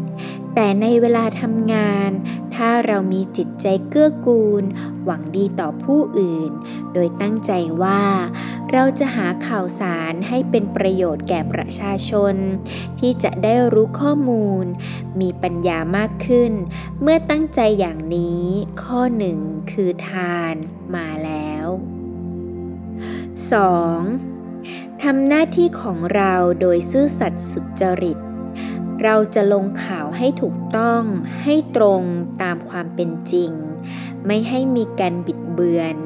แต่ในเวลาทำงาน ถ้าเรามีจิตใจเกื้อกูล หวังดีต่อผู้อื่น โดยตั้งใจว่า เราจะหาข่าวสารให้เป็นประโยชน์แก่ประชาชน ที่จะได้รู้ข้อมูล มีปัญญามากขึ้น เมื่อตั้งใจอย่างนี้ ข้อหนึ่งคือทานมาแล้ว 2. ทำหน้าที่ของเราโดยซื่อสัตย์สุจริต เราจะลงข่าวให้ถูกต้องให้ตรงตามความเป็นจริง ไม่ให้มีการบิดเบือน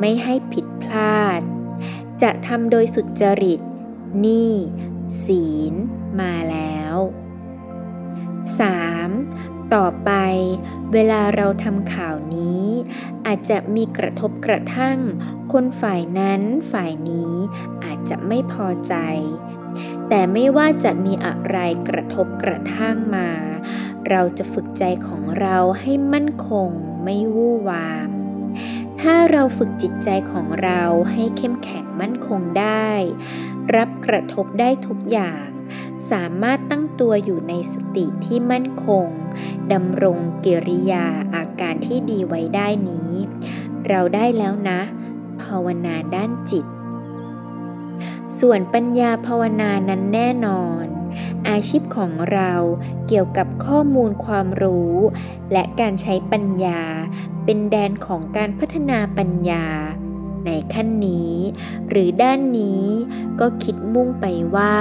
ไม่ให้ผิดพลาด จะทำโดยสุจริต นี่ ศีลมาแล้ว 3. ต่อไป เวลาเราทำข่าวนี้ อาจจะมีกระทบกระทั่ง คนฝ่ายนั้นฝ่ายนี้อาจจะไม่พอใจ แต่ไม่ว่าจะมีอะไรกระทบกระทั่งมา เราจะฝึกใจของเราให้มั่นคงไม่วู่วาม ถ้าเราฝึกจิตใจของเราให้เข้มแข็งมั่นคงได้ รับกระทบได้ทุกอย่าง สามารถตั้งตัวอยู่ในสติที่มั่นคงดำรงกิริยาอาการที่ดีไว้ได้นี้ เราได้แล้วนะ ภาวนาด้านจิต ส่วนปัญญาภาวนานั้นแน่นอน อาชีพของเราเกี่ยวกับข้อมูลความรู้ และการใช้ปัญญา เป็นแดนของการพัฒนาปัญญา ในขั้นนี้ หรือด้านนี้ก็คิดมุ่งไปว่า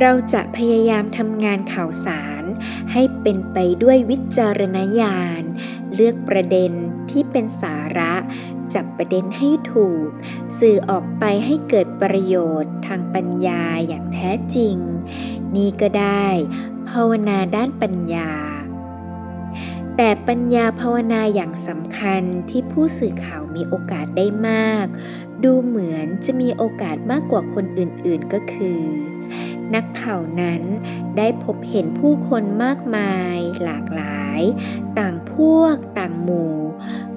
เราจะพยายามทำงานข่าวสาร ให้เป็นไปด้วยวิจารณญาณ เลือกประเด็นที่เป็นสาระ จับประเด็นให้ถูก สื่อออกไปให้เกิดประโยชน์ทางปัญญาอย่างแท้จริง นี่ก็ได้ภาวนาด้านปัญญา แต่ปัญญาภาวนาอย่างสำคัญที่ผู้สื่อข่าวมีโอกาสได้มาก ดูเหมือนจะมีโอกาสมากกว่าคนอื่นๆก็คือ นักข่าวนั้นได้พบเห็นผู้คนมากมายหลากหลาย ต่างพวกต่างหมู่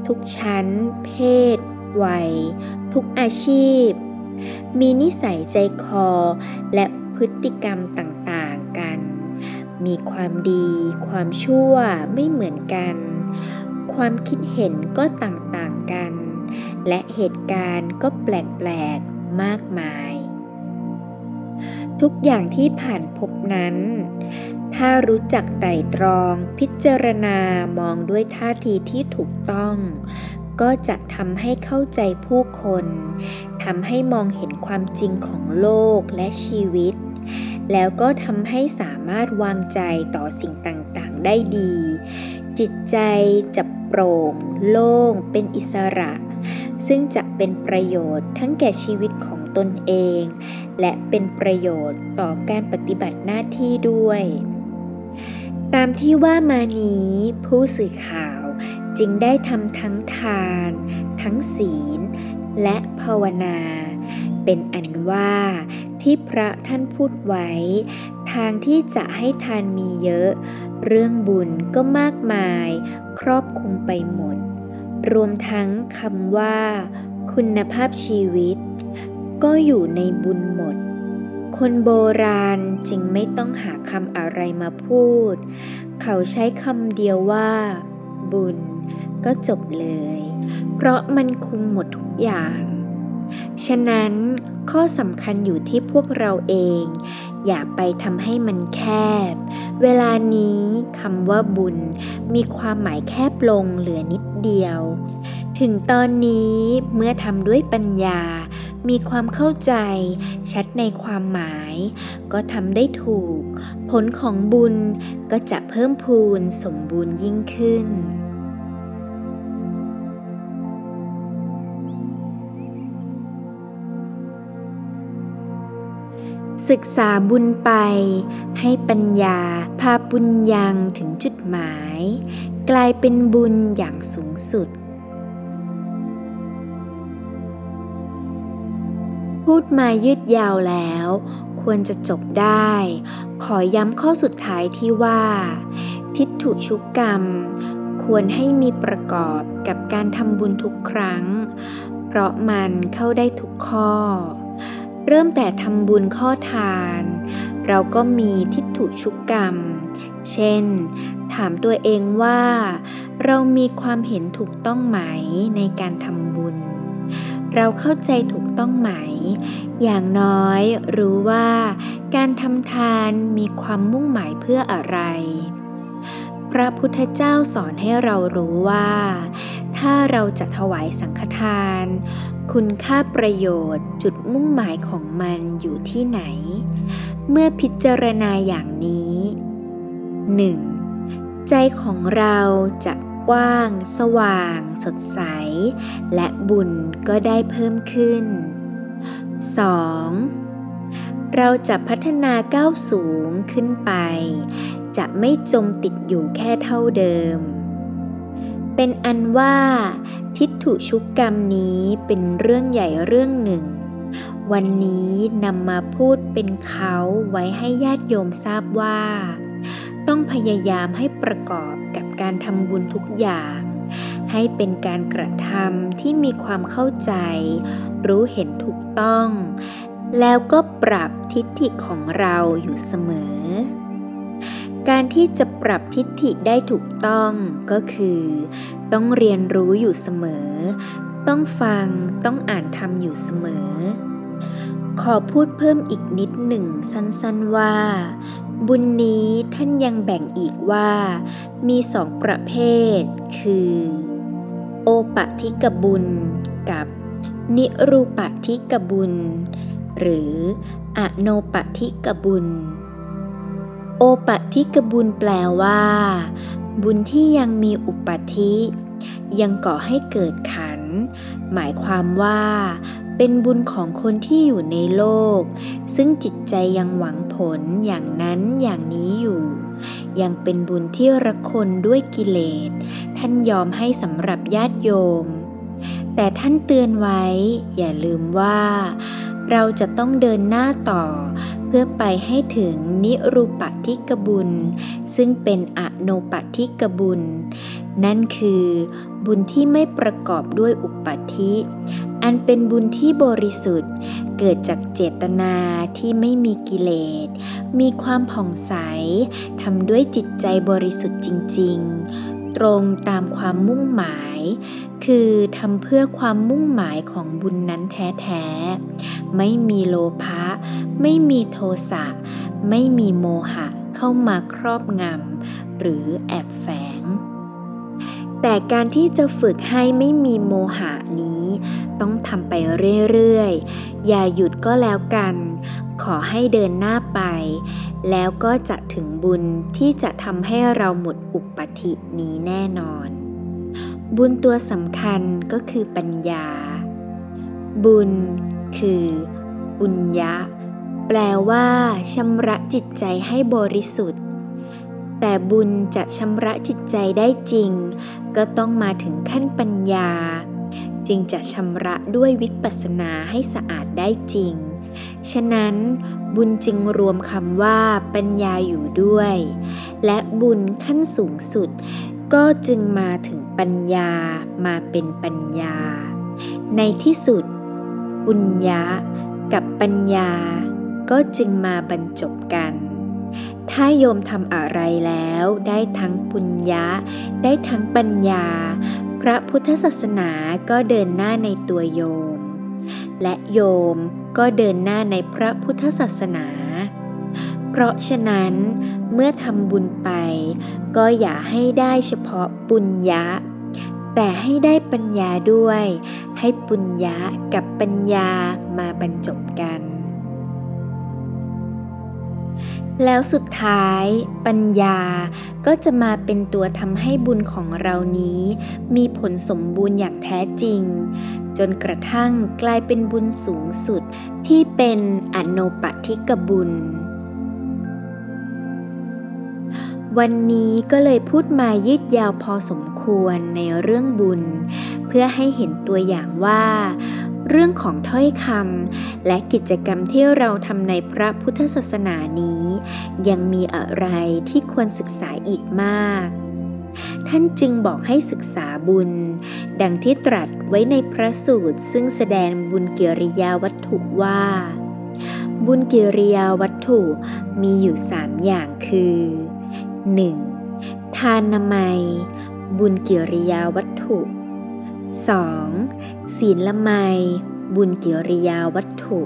ทุกชั้น เพศ วัย ทุกอาชีพ มีนิสัยใจคอ และพฤติกรรมต่างๆกัน มีความดี ความชั่วไม่เหมือนกัน ความคิดเห็นก็ต่างๆกัน และเหตุการณ์ก็แปลกๆมากมาย ทุกอย่างที่ผ่านพบนั้น ถ้ารู้จักไต่ตรอง พิจารณามองด้วยท่าทีที่ถูกต้อง ก็จะทำให้เข้าใจผู้คนทำให้มองเห็นความจริงของโลกและชีวิต แล้วก็ทำให้สามารถวางใจต่อสิ่งต่างๆ ได้ดี จิตใจจะโปร่ง โล่ง เป็นอิสระ ซึ่งจะเป็นประโยชน์ทั้งแก่ชีวิตของตนเอง และเป็นประโยชน์ต่อการปฏิบัติหน้าที่ด้วย ตามที่ว่ามานี้ ผู้สื่อข่าวจึงได้ทำทั้งทาน ทั้งศีล และภาวนา เป็นอันว่าที่พระท่านพูดไว้ ทางที่จะให้ทานมีเยอะ เรื่องบุญก็มากมาย ครอบคลุมไปหมด รวมทั้งคำว่า คุณภาพชีวิต ก็อยู่ในบุญหมด คนโบราณจึงไม่ต้องหาคำอะไรมาพูด เขาใช้คำเดียวว่า บุญก็จบเลย เพราะมันคุมหมดทุกอย่าง ฉะนั้นข้อสำคัญอยู่ที่พวกเราเอง อย่าไปทำให้มันแคบ เวลานี้คำว่าบุญมีความหมายแคบลงเหลือนิดเดียว ถึงตอนนี้เมื่อทำด้วยปัญญา มีความเข้าใจ ชัดในความหมาย ก็ทำได้ถูก ผลของบุญก็จะเพิ่มพูนสมบูรณ์ยิ่งขึ้นศึกษาบุญไป ให้ปัญญาพาบุญยังถึงจุดหมาย กลายเป็นบุญอย่างสูงสุด พูดมายืดยาวแล้ว ควรจะจบได้ ขอย้ำข้อสุดท้ายที่ว่า ทิฏฐุชุกกรรม ควรให้มีประกอบกับการทำบุญทุกครั้ง เพราะมันเข้าได้ทุกข้อ เริ่มแต่ทำบุญข้อทาน เราก็มีทิฏฐุชุกกรรม เช่น ถามตัวเองว่า เรามีความเห็นถูกต้องไหมในการทำบุญ เราเข้าใจถูกต้องไหม อย่างน้อยรู้ว่าการทำทานมีความมุ่งหมายเพื่ออะไร พระพุทธเจ้าสอนให้เรารู้ว่า ถ้าเราจะถวายสังฆทาน คุณค่าประโยชน์จุดมุ่งหมายของมันอยู่ที่ไหน เมื่อพิจารณาอย่างนี้ 1. ใจของเราจะ กว้าง สว่าง สดใส และบุญก็ได้เพิ่มขึ้น 2. เราจะพัฒนาก้าวสูงขึ้นไป จะไม่จมติดอยู่แค่เท่าเดิม เป็นอันว่า ทิฏฐุชุกกรรมนี้เป็นเรื่องใหญ่เรื่องหนึ่ง วันนี้นำมาพูดเป็นเขาไว้ให้ญาติโยมทราบว่า ต้องพยายามให้ประกอบกับ การทำบุญทุกอย่าง ให้เป็นการกระทำที่มีความเข้าใจ รู้เห็นถูกต้อง แล้วก็ปรับทิฏฐิของเราอยู่เสมอ การที่จะปรับทิฏฐิได้ถูกต้องก็คือ ต้องเรียนรู้อยู่เสมอ ต้องฟังต้องอ่านทำอยู่เสมอ ขอพูดเพิ่มอีกนิดหนึ่งสั้นๆว่า บุญนี้ท่านยังแบ่งอีกว่า มีสองประเภท คือ โอปะทิกบุญกับ นิรูปะทิกบุญ หรืออโนปะทิกบุญ โอปะทิกบุญแปลว่า บุญที่ยังมีอุปธิ ยังก่อให้เกิดขัน หมายความว่า เป็นบุญของคนที่อยู่ในโลก ซึ่งจิตใจยังหวังผลอย่างนั้นอย่างนี้อยู่ ยังเป็นบุญที่ระคนด้วยกิเลส ท่านยอมให้สำหรับญาติโยม แต่ท่านเตือนไว้ อย่าลืมว่า เราจะต้องเดินหน้าต่อ เพื่อไปให้ถึงนิรูปทิกบุญ ซึ่งเป็นอโนปทิกบุญ นั่นคือบุญที่ไม่ประกอบด้วยอุปธิ อันเป็นบุญที่บริสุทธิ์ เกิดจากเจตนาที่ไม่มีกิเลส มีความผ่องใสทำด้วยจิตใจบริสุทธิ์จริง ๆ ตรงตามความมุ่งหมาย คือทำเพื่อความมุ่งหมายของบุญนั้นแท้ๆ ไม่มีโลภะ ไม่มีโทสะ ไม่มีโมหะเข้ามาครอบงำหรือแอบแฝง แต่การที่จะฝึกให้ไม่มีโมหะนี้ ต้องทำไปเรื่อยๆ อย่าหยุดก็แล้วกัน ขอให้เดินหน้าไป แล้วก็จะถึงบุญที่จะทำให้เราหมดอุปธินี้แน่นอน บุญตัวสำคัญก็คือปัญญา บุญคือบุญยะ แปลว่าชำระจิตใจให้บริสุทธิ์ แต่บุญจะชำระจิตใจได้จริง ก็ต้องมาถึงขั้นปัญญา จึงจะชำระด้วยวิปัสสนาให้สะอาดได้จริง ฉะนั้นบุญจึงรวมคำว่าปัญญาอยู่ด้วย และบุญขั้นสูงสุด ก็จึงมาถึงปัญญามาเป็นปัญญา ในที่สุด บุญญะกับปัญญาก็จึงมาบรรจบกัน ถ้าโยมทำอะไรแล้วได้ทั้งปุญญะ ได้ทั้งปัญญา พระพุทธศาสนาก็เดินหน้าในตัวโยม และโยมก็เดินหน้าในพระพุทธศาสนา เพราะฉะนั้นเมื่อทำบุญไป ก็อย่าให้ได้เฉพาะปุญญะ แต่ให้ได้ปัญญาด้วย ให้ปุญญะกับปัญญามาบรรจบกัน แล้วสุดท้าย ปัญญาก็จะมาเป็นตัวทำให้บุญของเรานี้ มีผลสมบูรณ์อย่างแท้จริง จนกระทั่งกลายเป็นบุญสูงสุดที่เป็นอโนปทิกบุญ วันนี้ก็เลยพูดมายืดยาวพอสมควรในเรื่องบุญ เพื่อให้เห็นตัวอย่างว่า เรื่องของถ้อยคำและกิจกรรมที่เราทำในพระพุทธศาสนานี้ ยังมีอะไรที่ควรศึกษาอีกมาก ท่านจึงบอกให้ศึกษาบุญ ดังที่ตรัสไว้ในพระสูตร ซึ่งแสดงบุญเกิริยาวัตถุว่า บุญกิริยาวัตถุมีอยู่สามอย่างคือ 1. ทานนามัย บุญกิริยาวัตถุ 2. ศีลละไม บุญกิริยาวัตถุ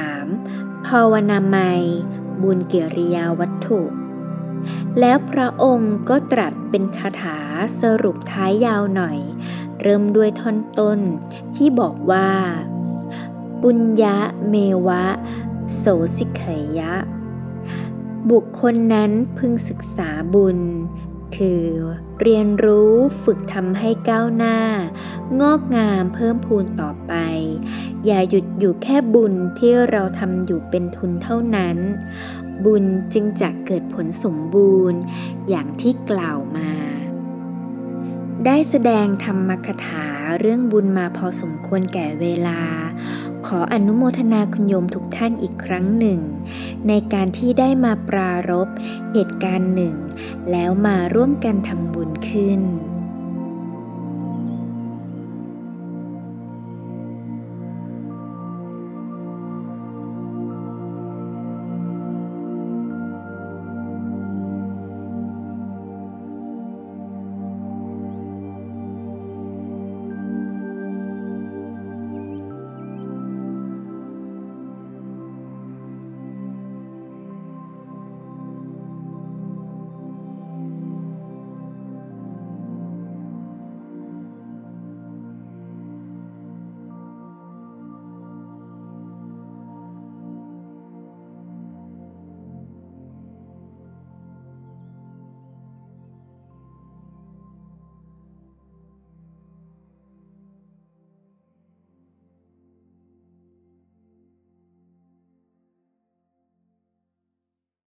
3. ภาวนาไมบุญกิริยาวัตถุ แล้วพระองค์ก็ตรัสเป็นคาถาสรุปท้ายยาวหน่อย เริ่มด้วยท่อนต้นที่บอกว่า ปุญญะเมวะ โสสิเขยะ บุคคลนั้นพึงศึกษาบุญ คือ เรียนรู้ฝึกทำให้ก้าวหน้า งอกงามเพิ่มพูนต่อไป อย่าหยุดอยู่แค่บุญที่เราทำอยู่เป็นทุนเท่านั้น บุญจึงจะเกิดผลสมบูรณ์ อย่างที่กล่าวมา ได้แสดงธรรมคถาเรื่องบุญมาพอสมควรแก่เวลา ขออนุโมทนาคุณโยมทุกท่านอีกครั้งหนึ่ง ในการที่ได้มาปรารบเหตุการณ์หนึ่ง แล้วมาร่วมกันทำบุญขึ้น